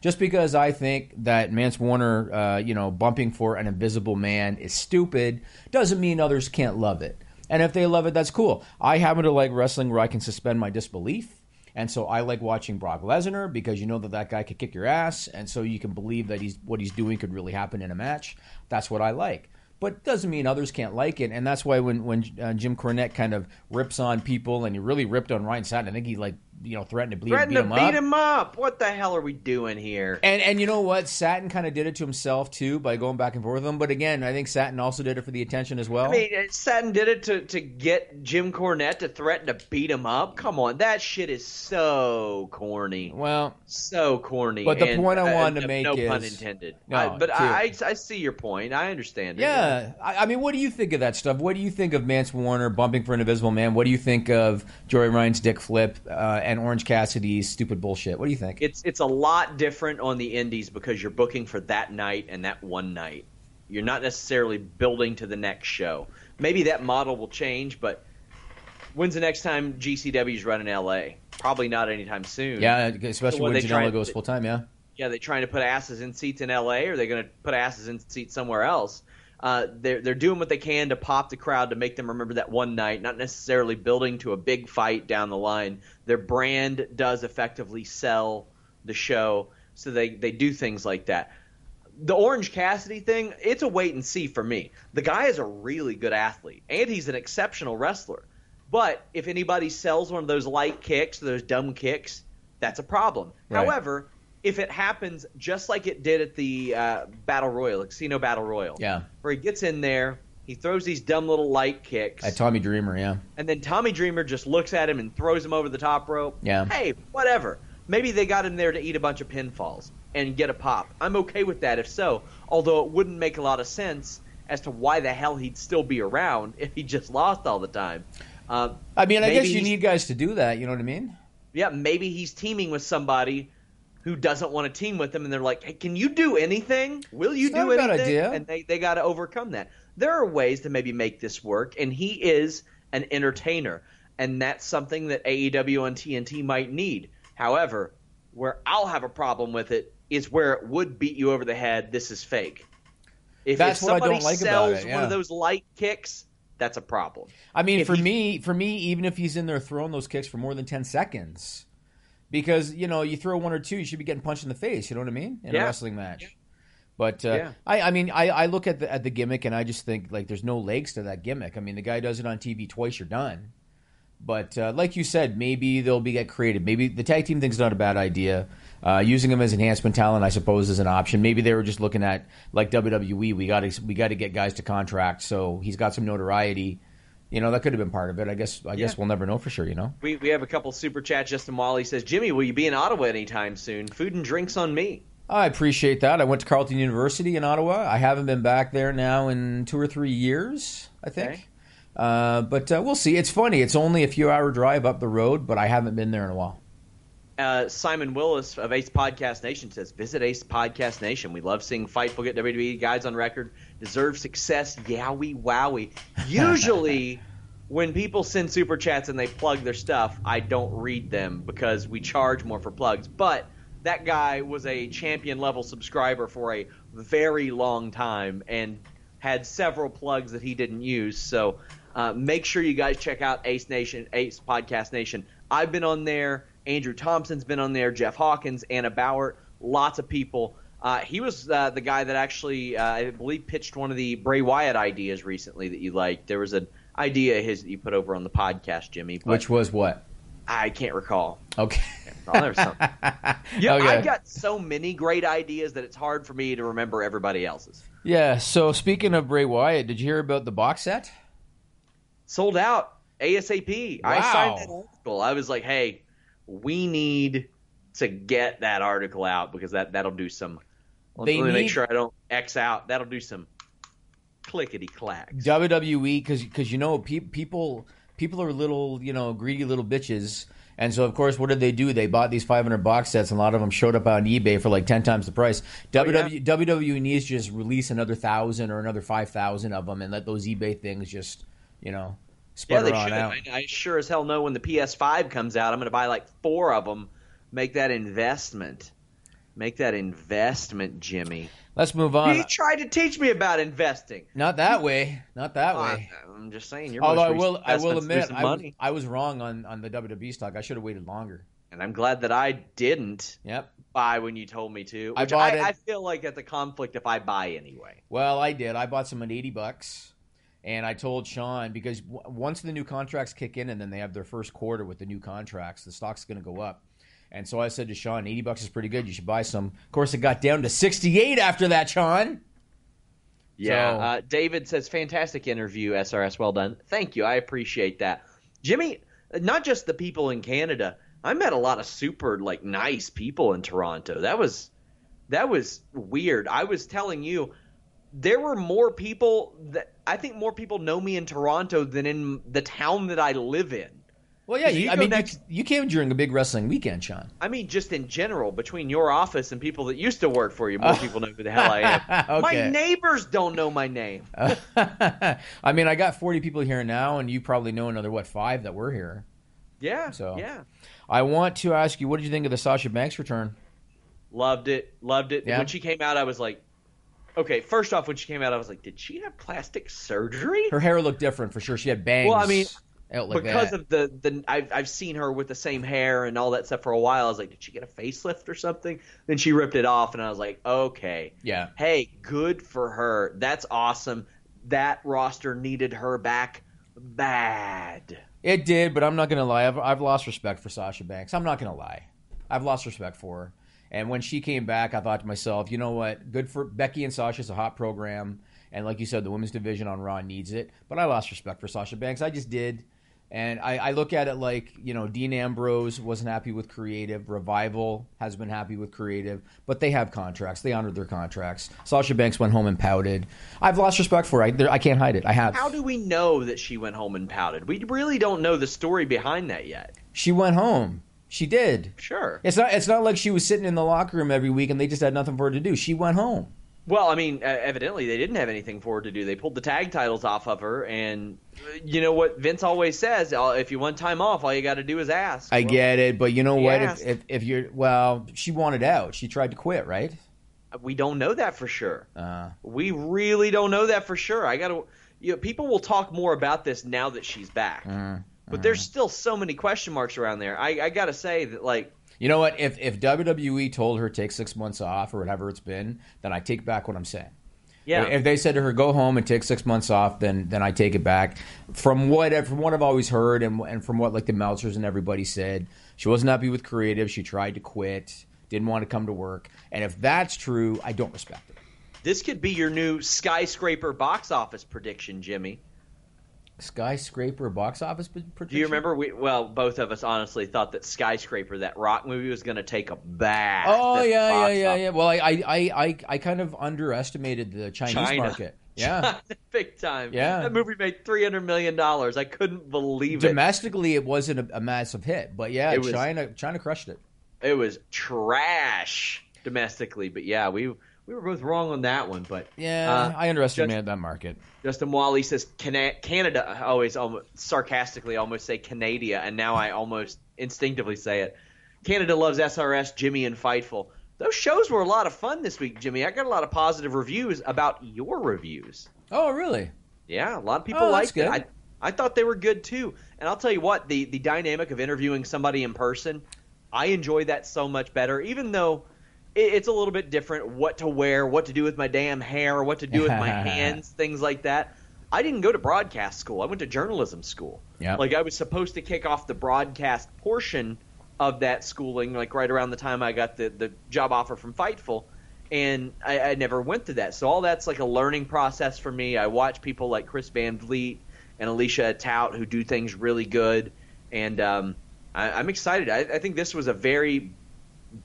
Just because I think that Mance Warner, uh, you know, bumping for an invisible man is stupid, doesn't mean others can't love it. And if they love it, that's cool. I happen to like wrestling where I can suspend my disbelief. And so I like watching Brock Lesnar because you know that that guy could kick your ass, and so you can believe that he's what he's doing could really happen in a match. That's what I like. But doesn't mean others can't like it, and that's why when when uh, Jim Cornette kind of rips on people, and he really ripped on Ryan Satin, I think he like you know threatened to bleed, Threatened beat to him beat up. him up. What the hell are we doing here? And and you know what? Satin kind of did it to himself too by going back and forth with him. But again, I think Satin also did it for the attention as well. I mean, uh, Satin did it to, to get Jim Cornette to threaten to beat him up. Come on, that shit is so corny, well, so corny. But the and, point I uh, wanted to no- make no pun intended. No, I, but I. I I see your point. I understand. it. yeah. I, I mean, what do you think of that stuff? What do you think of Mance Warner bumping for an Invisible Man? What do you think of Joey Ryan's dick flip uh, and Orange Cassidy's stupid bullshit? What do you think? It's it's a lot different on the indies because you're booking for that night and that one night. You're not necessarily building to the next show. Maybe that model will change, but When's the next time GCW's running LA? Probably not anytime soon. Yeah, especially So when try- Janela goes full time. Yeah. Yeah, they trying to put asses in seats in LA, or are they going to put asses in seats somewhere else? Uh, they're they're doing what they can to pop the crowd to make them remember that one night, not necessarily building to a big fight down the line. Their brand does effectively sell the show, so they they do things like that. The Orange Cassidy thing, it's a wait and see for me. The guy is a really good athlete, and he's an exceptional wrestler. But if anybody sells one of those light kicks, those dumb kicks, that's a problem. Right. However, if it happens just like it did at the uh, Battle Royal, Casino Battle Royal, Yeah. where he gets in there, he throws these dumb little light kicks, At Tommy Dreamer. Yeah. and then Tommy Dreamer just looks at him and throws him over the top rope. Yeah. Hey, whatever. Maybe they got him there to eat a bunch of pinfalls and get a pop. I'm okay with that if so, although it wouldn't make a lot of sense as to why the hell he'd still be around if he just lost all the time. Uh, I mean, I guess you need guys to do that. You know what I mean? yeah, maybe he's teaming with somebody who doesn't want to team with them, and they're like, "Hey, can you do anything? Will you It's do not a bad anything?" idea. And they they got to overcome that. There are ways to maybe make this work, and he is an entertainer, and that's something that AEW and TNT might need. However, where I'll have a problem with it is where it would beat you over the head. This is fake. If, That's if what I somebody don't like about sells it, one of those light kicks, that's a problem. I mean, If for he- me, for me, even if he's in there throwing those kicks for more than ten seconds, because you know you throw one or two, you should be getting punched in the face. You know what I mean in Yeah. a wrestling match. But uh, Yeah. I, I mean, I, I look at the at the gimmick and I just think like there's no legs to that gimmick. I mean, the guy does it on TV twice, you're done. But uh, like you said, maybe they'll be get creative. Maybe the tag team thing's not a bad idea. Uh, using them as enhancement talent, I suppose, is an option. Maybe they were just looking at like WWE. We got to we got to get guys to contract, so he's got some notoriety. You know, that could have been part of it. I guess. I guess we'll never know for sure. You know. We, we have a couple super chats. Justin Wally says, Jimmy, will you be in Ottawa anytime soon? Food and drinks on me. I appreciate that. I went to Carleton University in Ottawa. I haven't been back there now in two or three years, I think. Okay. Uh, but uh, we'll see. It's funny. It's only a few hour drive up the road, but I haven't been there in a while. Uh, Simon Willis of Ace Podcast Nation says, visit Ace Podcast Nation. We love seeing Fightful get WWE guys on record. Deserve success. Yowie wowie. Usually, when people send super chats and they plug their stuff, I don't read them because we charge more for plugs. But that guy was a champion level subscriber for a very long time and had several plugs that he didn't use. So uh, make sure you guys check out Ace Nation, Ace Podcast Nation. I've been on there. Andrew Thompson's been on there. Jeff Hawkins, Anna Bauer, lots of people. Uh, he was uh, the guy that actually, uh, I believe, pitched one of the Bray Wyatt ideas recently that you liked. There was an idea of his that you put over on the podcast, Jimmy. But Which was what? I can't recall. Okay. There was something. Yeah, Okay. I've got so many great ideas that it's hard for me to remember everybody else's. Yeah. So speaking of Bray Wyatt, did you hear about the box set? Sold out ASAP. I Wow. signed that article. I was like, hey, we need to get that article out because that that'll do some. Let They me need- make sure I don't X out. That'll do some clickety clacks. WWE because you know pe- people people are little you know greedy little bitches, and so of course what did they do? They bought these 500 box sets, and a lot of them showed up on eBay for like 10 times the price. Oh, WWE WWE needs to just release another thousand or another five thousand of them, and let those eBay things just you know Yeah, they on should. out. I, I sure as hell know when the PS5 comes out, I'm going to buy like four of them. Make that investment. Make that investment, Jimmy. Let's move on. You tried to teach me about investing. Not that way. Not that Uh, way. I'm just saying. Your Although I will, I will admit, I was. I was wrong on, on the WWE stock. I should have waited longer. and I'm glad that I didn't Yep. buy when you told me to. I Which bought I, it- I feel like it's a conflict if I buy anyway. Well, I did. I bought some at eighty bucks, and I told Sean because w- once the new contracts kick in, and then they have their first quarter with the new contracts, the stock's going to go up. And so I said to Sean, eighty bucks is pretty good. You should buy some. Of course, it got down to sixty-eight after that, Sean. Yeah. So- Uh, David says, fantastic interview, SRS. Well done. Thank you. I appreciate that. Jimmy, not just the people in Canada. I met a lot of super like nice people in Toronto. That was that was weird. I was telling you there were more people that I think more people know me in Toronto than in the town that I live in. Well, yeah, you, you I mean, next- you, you came during a big wrestling weekend, Sean. I mean, just in general, between your office and people that used to work for you, more people know who the hell I am. My neighbors don't know my name. I mean, I got 40 people here now, and you probably know another, what, five that were here. Yeah, So- yeah. I want to ask you, what did you think of the Sasha Banks return? Loved it. Loved it. Yeah. When she came out, I was like, okay. First off, when she came out, I was like, did she have plastic surgery? Her hair looked different for sure. She had bangs. Well, I mean, out like because that. of the the I've I've seen her with the same hair and all that stuff for a while. I was like, did she get a facelift or something? Then she ripped it off, and I was like, okay, yeah. hey, good for her. That's awesome. That roster needed her back bad. It did, but I'm not gonna lie. I've, I've lost respect for Sasha Banks. I'm not gonna lie. I've lost respect for her. And when she came back, I thought to myself, you know what? Good for Becky and Sasha's a hot program, and like you said, the women's division on Raw needs it. But I lost respect for Sasha Banks. I just did. And I, I look at it like, you know, Dean Ambrose wasn't happy with creative. Revival has been happy with creative, but they have contracts. They honored their contracts. Sasha Banks went home and pouted. I've lost respect for her. I, there- I can't hide it. I have. How do we know that she went home and pouted? We really don't know the story behind that yet. She went home. She did. Sure. It's not. It's not like she was sitting in the locker room every week and they just had nothing for her to do. She went home. Well, I mean, uh, evidently they didn't have anything for her to do. They pulled the tag titles off of her, and uh, you know what Vince always says: uh, if you want time off, all you got to do is ask. I Well, get it, but you know what? If, if if you're well, she wanted out. She tried to quit, right? We don't know that for sure. Uh, We really don't know that for sure. I got to. You know, people will talk more about this now that she's back, Mm, but there's still so many question marks around there. I, I got to say that, like, you know what? If if WWE told her take six months off or whatever it's been, then I take back what I'm saying. yeah, If they said to her, "Go home and take six months off," then then I take it back. From what from what I've always heard, and and from what like the Meltzers and everybody said, she wasn't happy with creative. She tried to quit. Didn't want to come to work. And if that's true, I don't respect it. this could be your new skyscraper box office prediction, Jimmy. Skyscraper box office prediction. Do you remember? We well, both of us honestly thought that Skyscraper, that rock movie, was going to take a bath. Oh yeah, yeah, yeah, yeah. Well, I, I, I, I, kind of underestimated the Chinese China. market. Yeah, big time. Yeah. that movie made three hundred million dollars. I couldn't believe it. domestically it wasn't a, a massive hit, but yeah, It was- China, China crushed it. It was trash domestically, but yeah, we we were both wrong on that one. But Yeah, uh, I underestimated that market. Justin Wally says Canada. I always almost, sarcastically almost say Canada, and now I almost instinctively say it. Canada loves SRS, Jimmy, and Fightful. Those shows were a lot of fun this week, Jimmy. I got a lot of positive reviews about your reviews. Oh, really? Yeah, a lot of people Oh, liked it. I, I thought they were good too. And I'll tell you what, the the dynamic of interviewing somebody in person, I enjoy that so much better. Even though it's a little bit different, what to wear, what to do with my damn hair, what to do with my hands, things like that. I didn't go to broadcast school. I went to journalism school. Yeah. Like I was supposed to kick off the broadcast portion of that schooling, like right around the time I got the the job offer from Fightful and I, I never went through that. So all that's like a learning process for me. I watch people like Chris Van Vliet and Alicia Atout who do things really good, and um, I, I'm excited. I, I think this was a very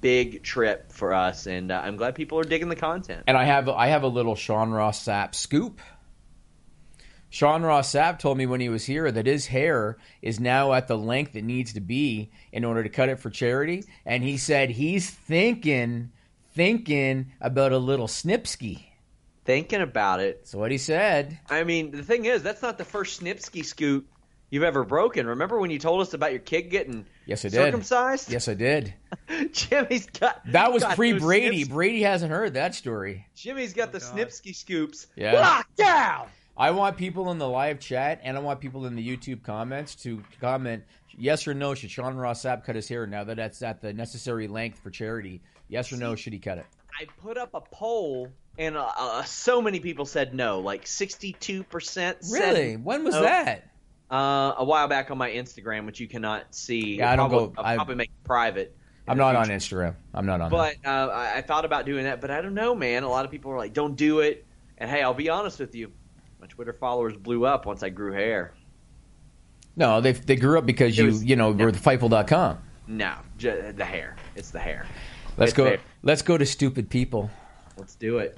big trip for us, and uh, I'm glad people are digging the content. And I have I have a little Sean Ross Sapp scoop. Sean Ross Sapp told me when he was here that his hair is now at the length it needs to be in order to cut it for charity, and he said he's thinking thinking about a little snipsky. Thinking about it, That's what he said. I mean, the thing is, that's not the first Snipsky scoop you've ever broken. Remember when you told us about your kid getting Yes, I did. circumcised? Yes, I did. Jimmy's got That was got pre Brady. Snips- Brady hasn't heard that story. Jimmy's got the Snipsky scoops Yeah. locked down. I want people in the live chat and I want people in the YouTube comments to comment yes or no. Should Sean Ross Sapp cut his hair now that that's at the necessary length for charity? Yes or no? Should he cut it? I put up a poll, and uh, uh, so many people said no. Like sixty-two percent. Really? When was no. that? Uh, a while back on my Instagram, which you cannot see. Yeah, I don't Probably- go- I'll probably make it private. I'm not on. Instagram. I'm not on. But uh, I, I thought about doing that, but I don't know, man. A lot of people are like, "Don't do it." And hey, I'll be honest with you, my Twitter followers blew up once I grew hair. no, they they grew up because It you was- you know yeah. were the Fightful.com. No, j- the hair. It's the hair. Let's It's go. there. Let's go to stupid people. Let's do it.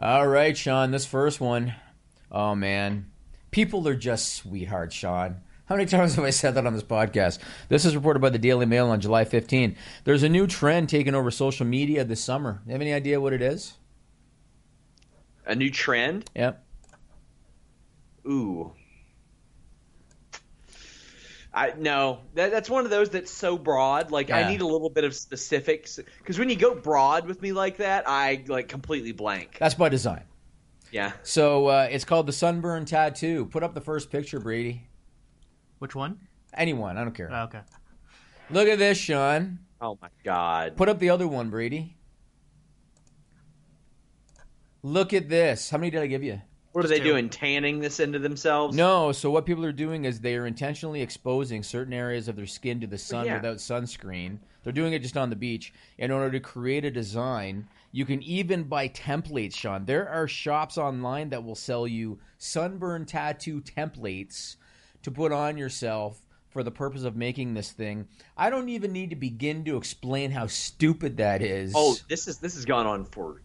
All right, Sean, this first one. Oh, man. People are just sweethearts, Sean. How many times have I said that on this podcast? This is reported by the Daily Mail on July 15. There's a new trend taking over social media this summer. You have any idea what it is? A new trend? Yep. Ooh. I no, that, that's one of those that's so broad. Like Yeah. I need a little bit of specifics because when you go broad with me like that, I like completely blank. That's by design. Yeah. So uh, it's called the Sunburn Tattoo. Put up the first picture, Brady. Which one? Anyone, I don't care. Oh, okay. Look at this, Sean. Oh my god. Put up the other one, Brady. Look at this. How many did I give you? What are they doing? Tanning this into themselves? No, so what people are doing is they are intentionally exposing certain areas of their skin to the sun yeah. without sunscreen. They're doing it just on the beach in order to create a design. You can even buy templates, Sean. There are shops online that will sell you sunburn tattoo templates to put on yourself for the purpose of making this thing. I don't even need to begin to explain how stupid that is. Oh, this is this has gone on for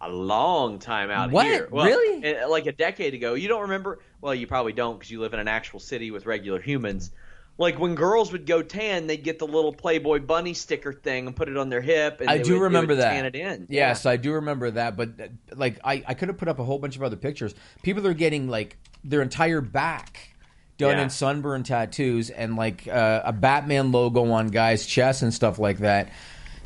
a long time out What? here. Really? eh, Like a decade ago. You don't remember? Well, you probably don't because you live in an actual city with regular humans. Like when girls would go tan, they'd get the little Playboy bunny sticker thing and put it on their hip. And I they do would- remember that. Tan it in. Yes, I do remember that. But like, I, I could have put up a whole bunch of other pictures. People are getting like their entire back done Yeah. in sunburn tattoos and like uh, a Batman logo on guys' chests and stuff like that.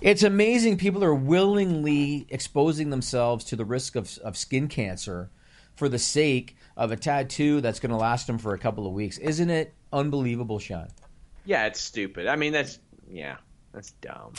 It's amazing. People are willingly exposing themselves to the risk of, of skin cancer for the sake of a tattoo that's going to last them for a couple of weeks. Isn't it unbelievable, Sean? Yeah, it's stupid. I mean, that's yeah, that's dumb.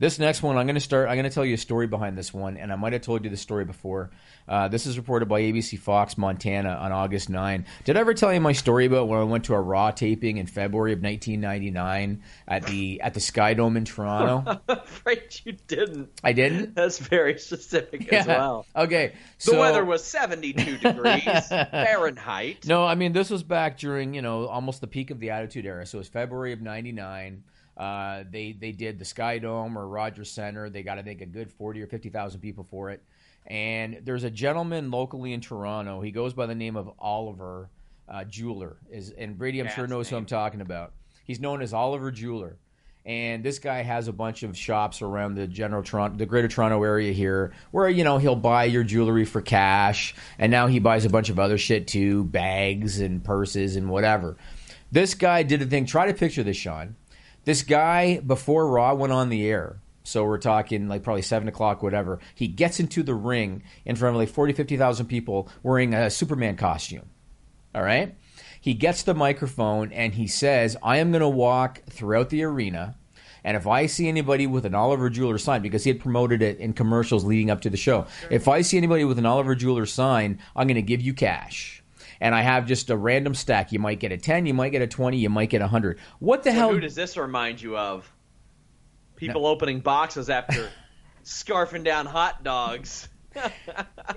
This next one, I'm going to start. I'm going to tell you a story behind this one, and I might have told you the story before. Uh, this is reported by ABC Fox Montana on August 9. Did I ever tell you my story about when I went to a Raw taping in February of 1999 at the at the Sky Dome in Toronto? I'm afraid you didn't. I didn't. That's very specific as well. Okay. The weather was 72 degrees Fahrenheit. No, I mean this was back during you know almost the peak of the Attitude Era. So it was February of '99. Uh, they they did the Sky Dome or Rogers Center. They got I think a good forty or fifty thousand people for it. And there's a gentleman locally in Toronto. He goes by the name of Oliver uh, Jeweler. Is and Brady I'm sure knows who. I'm talking about. He's known as Oliver Jeweler. And this guy has a bunch of shops around the general Toronto, the Greater Toronto area here, where you know he'll buy your jewelry for cash, and now he buys a bunch of other shit too, bags and purses and whatever. This guy did a thing. Try to picture this, Sean. This guy before Raw went on the air. So we're talking like probably seven o'clock, whatever. He gets into the ring in front of like 40, 50,000 people wearing a Superman costume. All right. He gets the microphone and he says, I am going to walk throughout the arena. And if I see anybody with an Oliver Jeweler sign, because he had promoted it in commercials leading up to the show, if I see anybody with an Oliver Jeweler sign, I'm going to give you cash. And I have just a random stack. You might get a 10, you might get a 20, you might get a 100. What the So hell? who does this remind you of? People opening boxes after scarfing down hot dogs.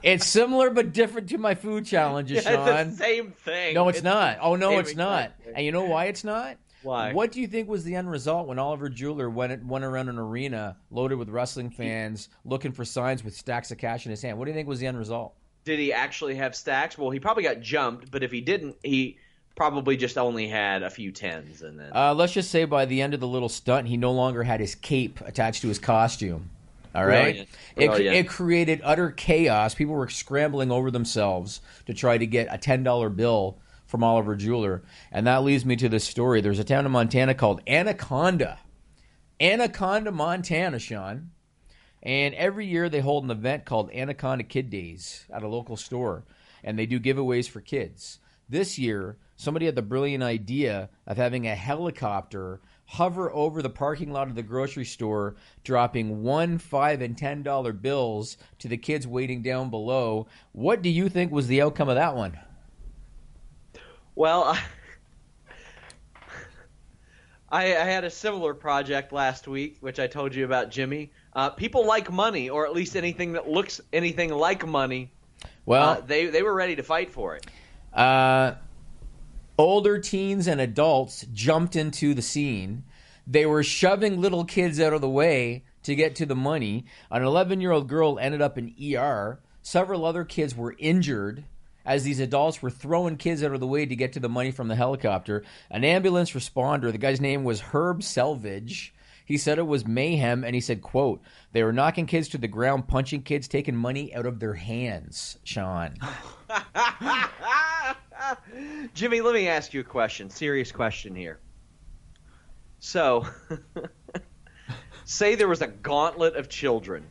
It's similar but different to my food challenges, Yeah, Sean. it's the same thing. No, it's, not. Oh no, it's not. thing. And you know why it's not? Why? What do you think was the end result when Oliver Jeweler went went around an arena loaded with wrestling fans looking for signs with stacks of cash in his hand? What do you think was the end result? Did he actually have stacks? Well, he probably got jumped, but if he didn't, he probably just only had a few tens and then Uh, let's just say by the end of the little stunt, he no longer had his cape attached to his costume. All right, Brilliant. it, it created utter chaos. People were scrambling over themselves to try to get a ten dollar bill from Oliver Jeweler, and that leads me to this story. There's a town in Montana called Anaconda, Anaconda, Montana, Sean. And every year they hold an event called Anaconda Kid Days at a local store, and they do giveaways for kids. This year, somebody had the brilliant idea of having a helicopter hover over the parking lot of the grocery store, dropping one, five, and ten dollar bills to the kids waiting down below. What do you think was the outcome of that one? Well, I, I had a similar project last week, which I told you about, Jimmy. Uh, people like money, or at least anything that looks anything like money. Well, uh, they they were ready to fight for it. Uh, older teens and adults jumped into the scene. They were shoving little kids out of the way to get to the money. An 11 year old girl ended up in ER. Several other kids were injured as these adults were throwing kids out of the way to get to the money from the helicopter. An ambulance responder, the guy's name was Herb Selvage. He said it was mayhem, and he said, "quote They were knocking kids to the ground, punching kids, taking money out of their hands." Sean, Jimmy, let me ask you a question. Serious question here. So, say there was a gauntlet of children.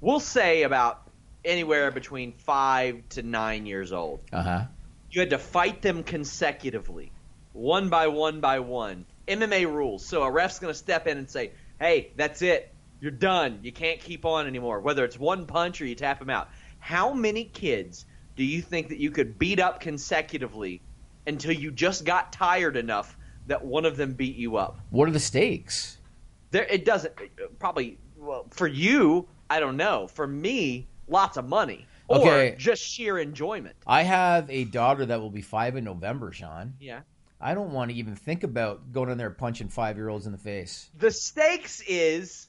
We'll say about anywhere between five to nine years old. uh huh. You had to fight them consecutively, one by one by one. MMA rules. So a ref's going to step in and say, "Hey, that's it. You're done. You can't keep on anymore." Whether it's one punch or you tap them out. How many kids do you think that you could beat up consecutively until you just got tired enough that one of them beat you up? What are the stakes? There, it doesn't. Probably well, for you, I don't know. For me, lots of money or Okay. just sheer enjoyment. I have a daughter that will be five in November, Sean. Yeah. I don't want to even think about going in there punching five year olds in the face. The stakes is.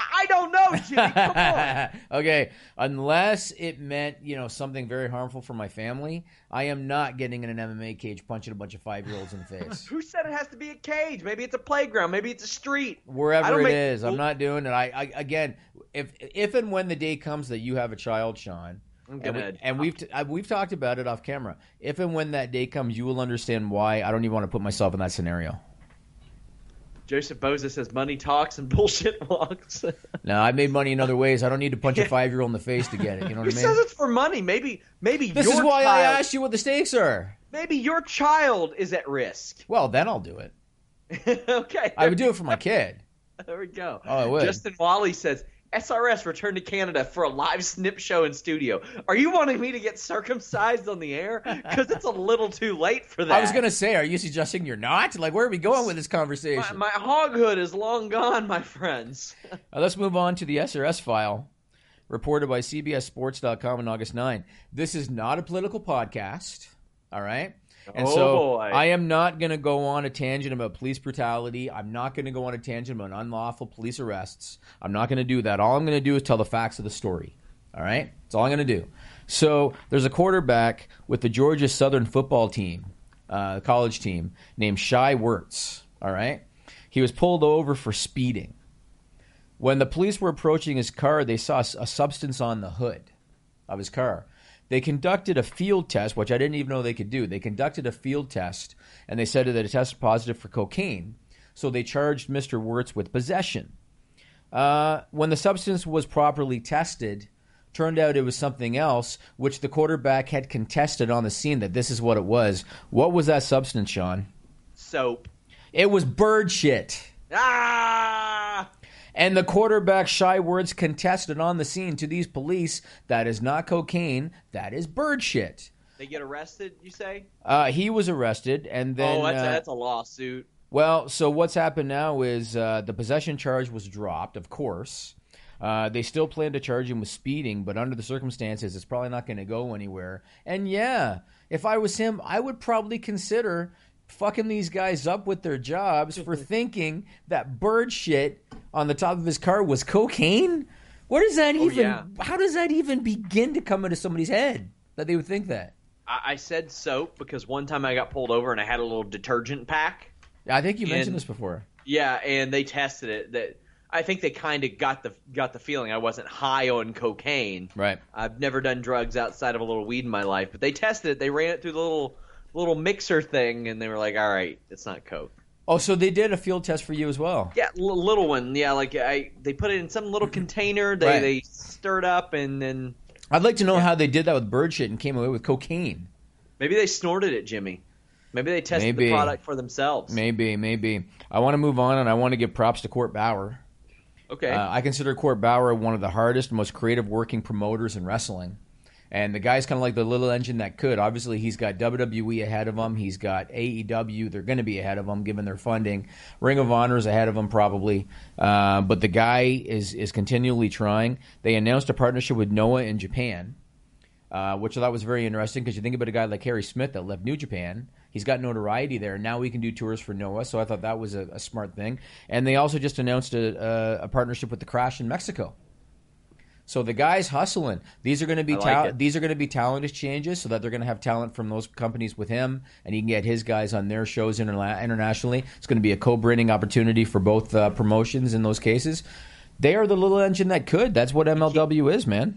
I don't know, Jimmy. Come on. okay, unless it meant you know something very harmful for my family, I am not getting in an MMA cage punching a bunch of five year olds in the face. Who said it has to be a cage? Maybe it's a playground. Maybe it's a street. Wherever it make- is, I'm not doing it. I, I again, if if and when the day comes that you have a child, Sean, I'm and, we, and we've t- uh, we've talked about it off camera. If and when that day comes, you will understand why I don't even want to put myself in that scenario. Joseph Boza says money talks and bullshit walks. Now I made money in other ways. I don't need to punch a five year old in the face to get it. You know Who what I says mean? it's for money? Maybe, maybe This your is why child, I asked you what the stakes are. Maybe your child is at risk. Well, then I'll do it. okay. I would do it for my kid. There we go. Oh, I would. Justin Wally says SRS returned to Canada for a live snip show in studio. Are you wanting me to get circumcised on the air? Because it's a little too late for that. I was gonna say, are you suggesting you're not? Like, where are we going with this conversation? My, my hoghood is long gone, my friends. Uh, let's move on to the SRS file, reported by CBSSports.com on August 9. This is not a political podcast, all right? And Oh, so boy. I am not going to go on a tangent about police brutality. I'm not going to go on a tangent about unlawful police arrests. I'm not going to do that. All I'm going to do is tell the facts of the story. All right? That's all I'm going to do. So there's a quarterback with the Georgia Southern football team, uh, college team, named Shai Werts. All right? He was pulled over for speeding. When the police were approaching his car, they saw a substance on the hood of his car. They conducted a field test, which I didn't even know they could do. They conducted a field test, and they said that it tested positive for cocaine. So they charged Mr. Werts with possession. Uh, when the substance was properly tested, turned out it was something else, which the quarterback had contested on the scene that this is what it was. What was that substance, Sean? Soap. It was bird shit. Ah! And the quarterback, Shai Werts, contested on the scene to these police that is not cocaine, that is bird shit. They get arrested, you say? Uh, he was arrested, and then. oh, that's, uh, a, that's a lawsuit. well, so what's happened now is uh, the possession charge was dropped, of course. Uh, they still plan to charge him with speeding, but under the circumstances, it's probably not going to go anywhere. And yeah, if I was him, I would probably consider fucking these guys up with their jobs for thinking that bird shit on the top of his car was cocaine. Where does that oh, even? yeah. How does that even begin to come into somebody's head that they would think that? I, I said soap because one time I got pulled over and I had a little detergent pack. Yeah, I think you mentioned this before. Yeah, and they tested it. That I think they kind of got the got the feeling I wasn't high on cocaine. Right. I've never done drugs outside of a little weed in my life, but they tested it. They ran it through the little little mixer thing, and they were like, "All right, it's not coke." Oh, so they did a field test for you as well. Yeah, l- little one. Yeah, like I they put it in some little container. They Right. they stirred up, and then I'd like to know how they did that with bird shit and came away with cocaine. maybe they snorted it, Jimmy. Maybe they tested Maybe. the product for themselves. Maybe, maybe. I want to move on, and I want to give props to Court Bauer. Okay. Uh, I consider Court Bauer one of the hardest, most creative working promoters in wrestling. And the guy's kind of like the little engine that could. Obviously, he's got WWE ahead of him. He's got AEW. They're going to be ahead of him given their funding. Ring of Honor is ahead of him probably. Uh, but the guy is is continually trying. They announced a partnership with Noah in Japan, uh, which I thought was very interesting because you think about a guy like Harry Smith that left New Japan. He's got notoriety there. Now we can do tours for Noah, so I thought that was a, a smart thing. And they also just announced a, a, a partnership with the Crash in Mexico. So the guys hustling. These are going to be like these are going to be talent exchanges, so that they're going to have talent from those companies with him, and he can get his guys on their shows interla- internationally. It's going to be a co-branding opportunity for both uh, promotions in those cases. They are the little engine that could. That's what MLW is, man.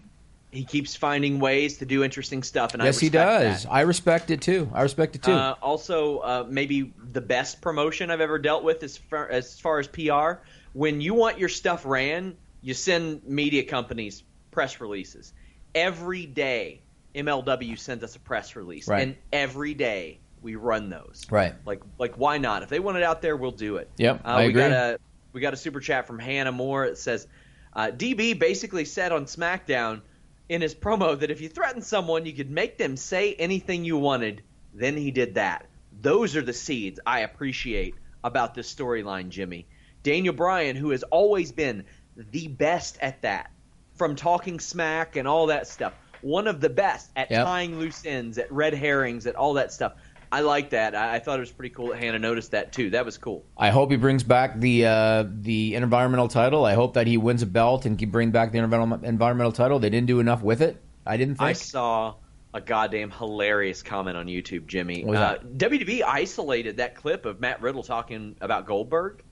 he keeps finding ways to do interesting stuff, and I yes, he does. that. I respect it too. I respect it too. Uh, also, uh, maybe the best promotion I've ever dealt with as far, as far as PR. When you want your stuff ran, you send media companies press releases. Every day, MLW sends us a press release, Right. and every day we run those. right. Like, like why not? If they want it out there, we'll do it. Yep, Uh, I we agree. got a we got a super chat from Hannah Moore. It says, uh, "DB basically said on SmackDown in his promo that if you threatened someone, you could make them say anything you wanted. Then he did that. Those are the seeds I appreciate about this storyline, Jimmy. Daniel Bryan, who has always been the best at that, from talking smack and all that stuff, one of the best at Yep. tying loose ends, at red herrings, at all that stuff." I like that. I, I thought it was pretty cool that Hannah noticed that too. That was cool. I hope he brings back the uh, the environmental title. I hope that he wins a belt and can bring back the environmental environmental title. They didn't do enough with it. I didn't think. I saw a goddamn hilarious comment on YouTube, Jimmy. What Uh, WWE isolated that clip of Matt Riddle talking about Goldberg.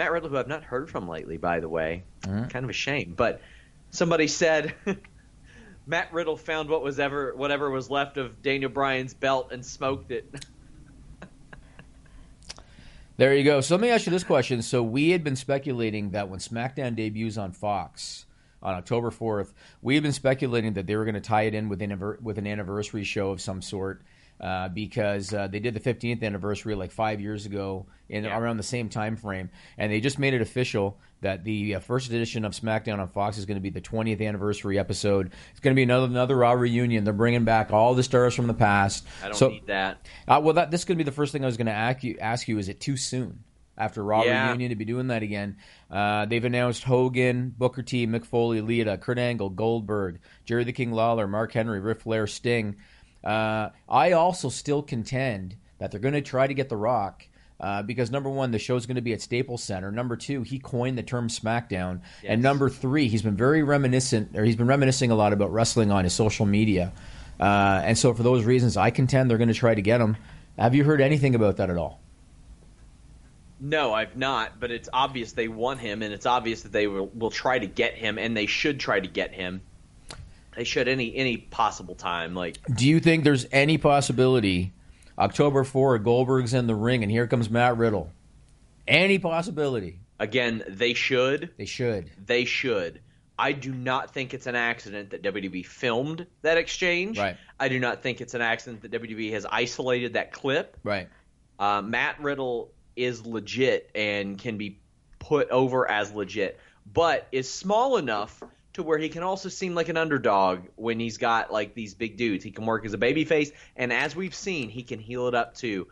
Matt Riddle, who I've not heard from lately, by the way, Mm-hmm. kind of a shame. But somebody said Matt Riddle found what was ever whatever was left of Daniel Bryan's belt and smoked it. There you go. So let me ask you this question. So we had been speculating that when SmackDown debuts on Fox on October 4th, we had been speculating that they were going to tie it in with, an, with an anniversary show of some sort uh, because uh, they did the 15th anniversary like five years ago in Yeah. around the same time frame, and they just made it official that the uh, first edition of SmackDown on Fox is going to be the 20th anniversary episode. It's going to be another another Raw reunion. They're bringing back all the stars from the past. I don't so, need that. uh, well, that this is going to be the first thing I was going to ask you. Ask you: Is it too soon after Raw Yeah. reunion to be doing that again? Uh, they've announced Hogan, Booker T, Mick Foley, Lita, Kurt Angle, Goldberg, Jerry the King Lawler, Mark Henry, Ric Flair, Sting. Uh, I also still contend that they're going to try to get The Rock. Uh, because number one, the show's going to be at Staples Center. Number two, he coined the term SmackDown, and number three, he's been very reminiscent, or he's been reminiscing a lot about wrestling on his social media. Uh, and so, for those reasons, I contend they're going to try to get him. Have you heard anything about that at all? No, I've not, but it's obvious they want him, and it's obvious that they will, will try to get him, and they should try to get him. They should any any possible time. Like Do you think there's any possibility October 4, Goldberg's in the ring, and here comes Matt Riddle? Any possibility? again, they should. They should. They should. I do not think it's an accident that WWE filmed that exchange. Right. I do not think it's an accident that WWE has isolated that clip. Right. Uh, Matt Riddle is legit and can be put over as legit, but is small enough to where he can also seem like an underdog when he's got like these big dudes. He can work as a babyface, and as we've seen, he can heel it up too.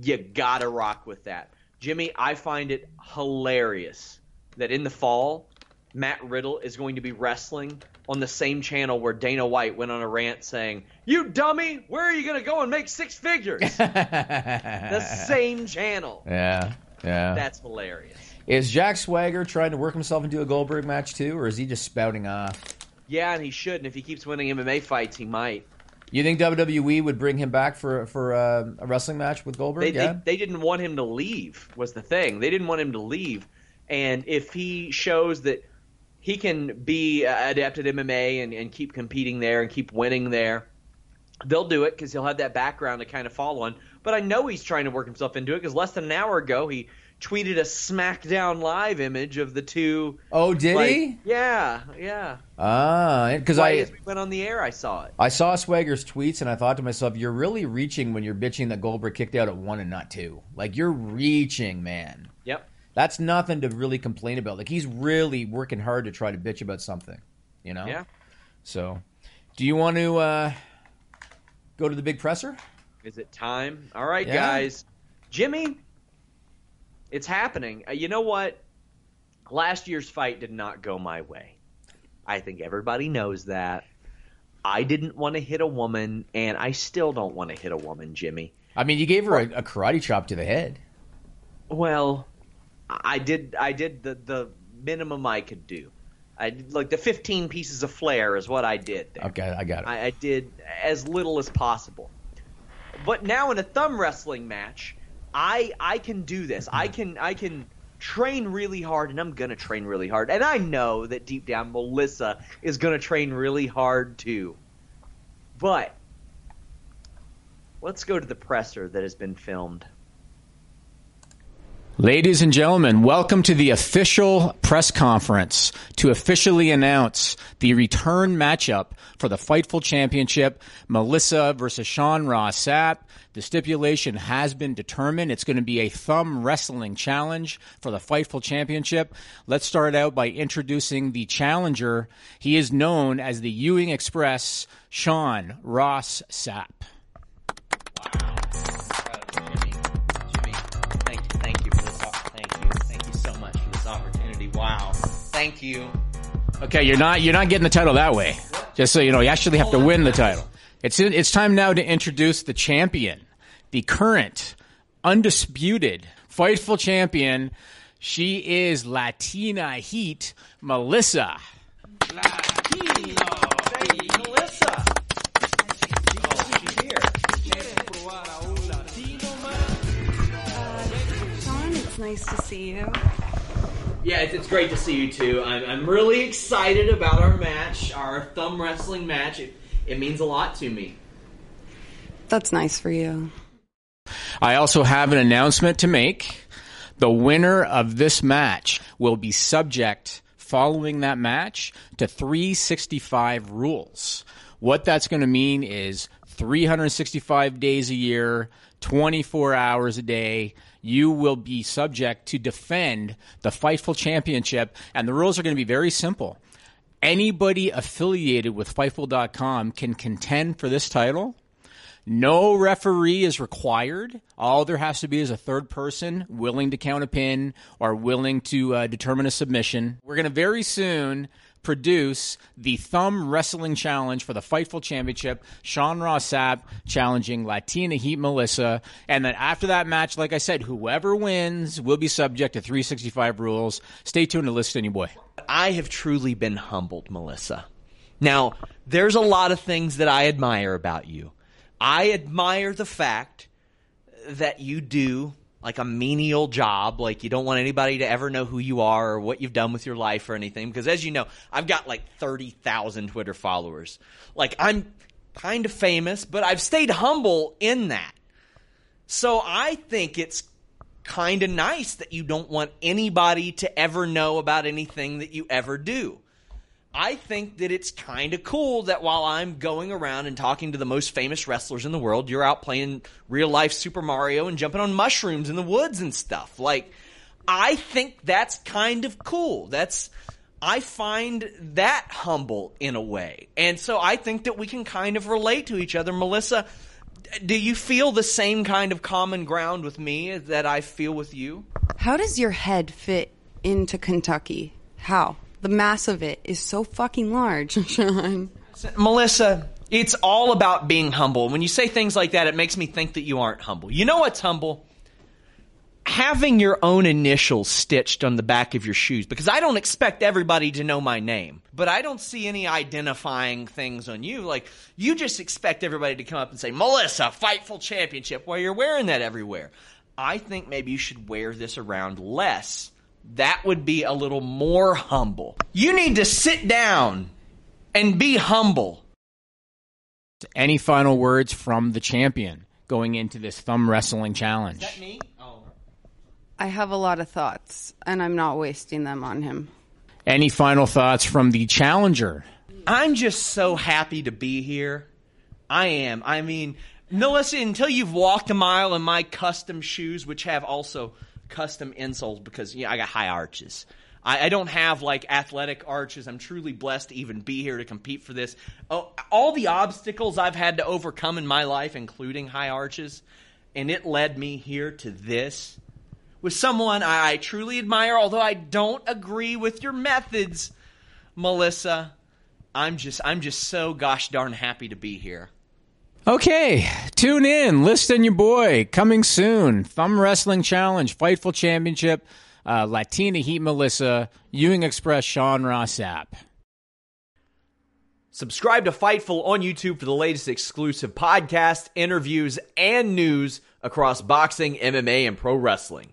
You gotta rock with that, Jimmy. I find it hilarious that in the fall, Matt Riddle is going to be wrestling on the same channel where Dana White went on a rant saying, "You dummy, where are you gonna go and make six figures?" the same channel. Yeah. Yeah. That's hilarious. Is Jack Swagger trying to work himself into a Goldberg match too, or is he just spouting off? Yeah, and he should. And if he keeps winning MMA fights, he might. You think WWE would bring him back for for uh, a wrestling match with Goldberg? They, yeah. they they didn't want him to leave. Was the thing. They didn't want him to leave. And if he shows that he can be uh, adept at MMA and, and keep competing there and keep winning there, they'll do it because he'll have that background to kind of fall on. but I know he's trying to work himself into it because less than an hour ago he tweeted a SmackDown Live image of the two. Oh, did like- he? Yeah, yeah. Ah, because I as we went on the air, I saw it. I saw Swagger's tweets and I thought to myself, you're really reaching when you're bitching that Goldberg kicked out at one and not two. Like you're reaching, man. Yep. That's nothing to really complain about. Like he's really working hard to try to bitch about something, you know? Yeah. So, do you want to uh, go to the big presser? Is it time? All right, Yeah. guys. Jimmy, it's happening. Uh, you know what? Last year's fight did not go my way. I think everybody knows that. I didn't want to hit a woman, and I still don't want to hit a woman, Jimmy. I mean, you gave her a, a karate chop to the head. Well, I did. I did the the minimum I could do. I did, like the 15 pieces of flair is what I did. There. Okay, I got it. I, I did as little as possible. But now in a thumb wrestling match, I I can do this. I mm-hmm. can I can train really hard, and I'm gonna train really hard. And I know that deep down, Melissa is gonna train really hard too. But let's go to the presser that has been filmed. Ladies and gentlemen, welcome to the official press conference to officially announce the return matchup for the Fightful Championship, Melissa versus Sean Ross Sapp. The stipulation has been determined. It's going to be a thumb wrestling challenge for the Fightful Championship. Let's start out by introducing the challenger. He is known as the Ewing Express, Sean Ross Sapp. Wow, thank you. Okay, you're not you're not getting the title that way. Just so you know, you actually have to win the title. It's it's time now to introduce the champion, the current undisputed fightful champion. She is Latina Heat Melissa. Melissa. Sean, it's nice to see you. Yeah, it's, it's great to see you too. I'm, I'm really excited about our match, our thumb wrestling match. It, it means a lot to me. That's nice for you. I also have an announcement to make. The winner of this match will be subject following that match to 365 rules. What that's going to mean is 365 days a year, 24 hours a day, you will be subject to defend the Fightful Championship. And the rules are going to be very simple. Anybody affiliated with Fightful.com can contend for this title. No referee is required. All there has to be is a third person willing to count a pin or willing to uh, determine a submission. We're going to very soon produce the Thumb Wrestling Challenge for the Fightful Championship. Sean Ross Sapp challenging Latina Heat Melissa. And then after that match, like I said, whoever wins will be subject to 365 rules. Stay tuned to Listen Any Boy. I have truly been humbled, Melissa. Now, there's a lot of things that I admire about you. I admire the fact that you do like a menial job, like you don't want anybody to ever know who you are or what you've done with your life or anything. Because as you know, I've got like 30,000 Twitter followers. Like I'm kind of famous, but I've stayed humble in that. So I think it's kind of nice that you don't want anybody to ever know about anything that you ever do. I think that it's kind of cool that while I'm going around and talking to the most famous wrestlers in the world, you're out playing real life Super Mario and jumping on mushrooms in the woods and stuff. Like, I think that's kind of cool. That's, I find that humble in a way. And so I think that we can kind of relate to each other. Melissa, do you feel the same kind of common ground with me that I feel with you? How does your head fit into Kentucky? How? The mass of it is so fucking large, Sean. Melissa, it's all about being humble. When you say things like that, it makes me think that you aren't humble. You know what's humble? Having your own initials stitched on the back of your shoes. Because I don't expect everybody to know my name, but I don't see any identifying things on you. Like, you just expect everybody to come up and say, Melissa, Fightful Championship, while you're wearing that everywhere. I think maybe you should wear this around less. That would be a little more humble. You need to sit down and be humble. Any final words from the champion? going into this thumb wrestling challenge? me? Oh. I have a lot of thoughts, and I'm not wasting them on him. Any final thoughts from the challenger? I'm just so happy to be here. I am. I mean, Melissa, until you've walked a mile in my custom shoes, which have also custom insoles because know, I got high arches. I, I don't have like athletic arches. I'm truly blessed to even be here to compete for this. Oh, all the obstacles I've had to overcome in my life, including high arches, and it led me here to this with someone I, I truly admire, although I don't agree with your methods, Melissa. I'm just I'm just so gosh darn happy to be here. Okay, tune in. Listen your boy coming soon. Thumb Wrestling Challenge, Fightful Championship, uh, Latina Heat Melissa, Ewing Express Sean Ross Sapp. Subscribe to Fightful on YouTube for the latest exclusive podcasts, interviews, and news across boxing, MMA, and pro wrestling.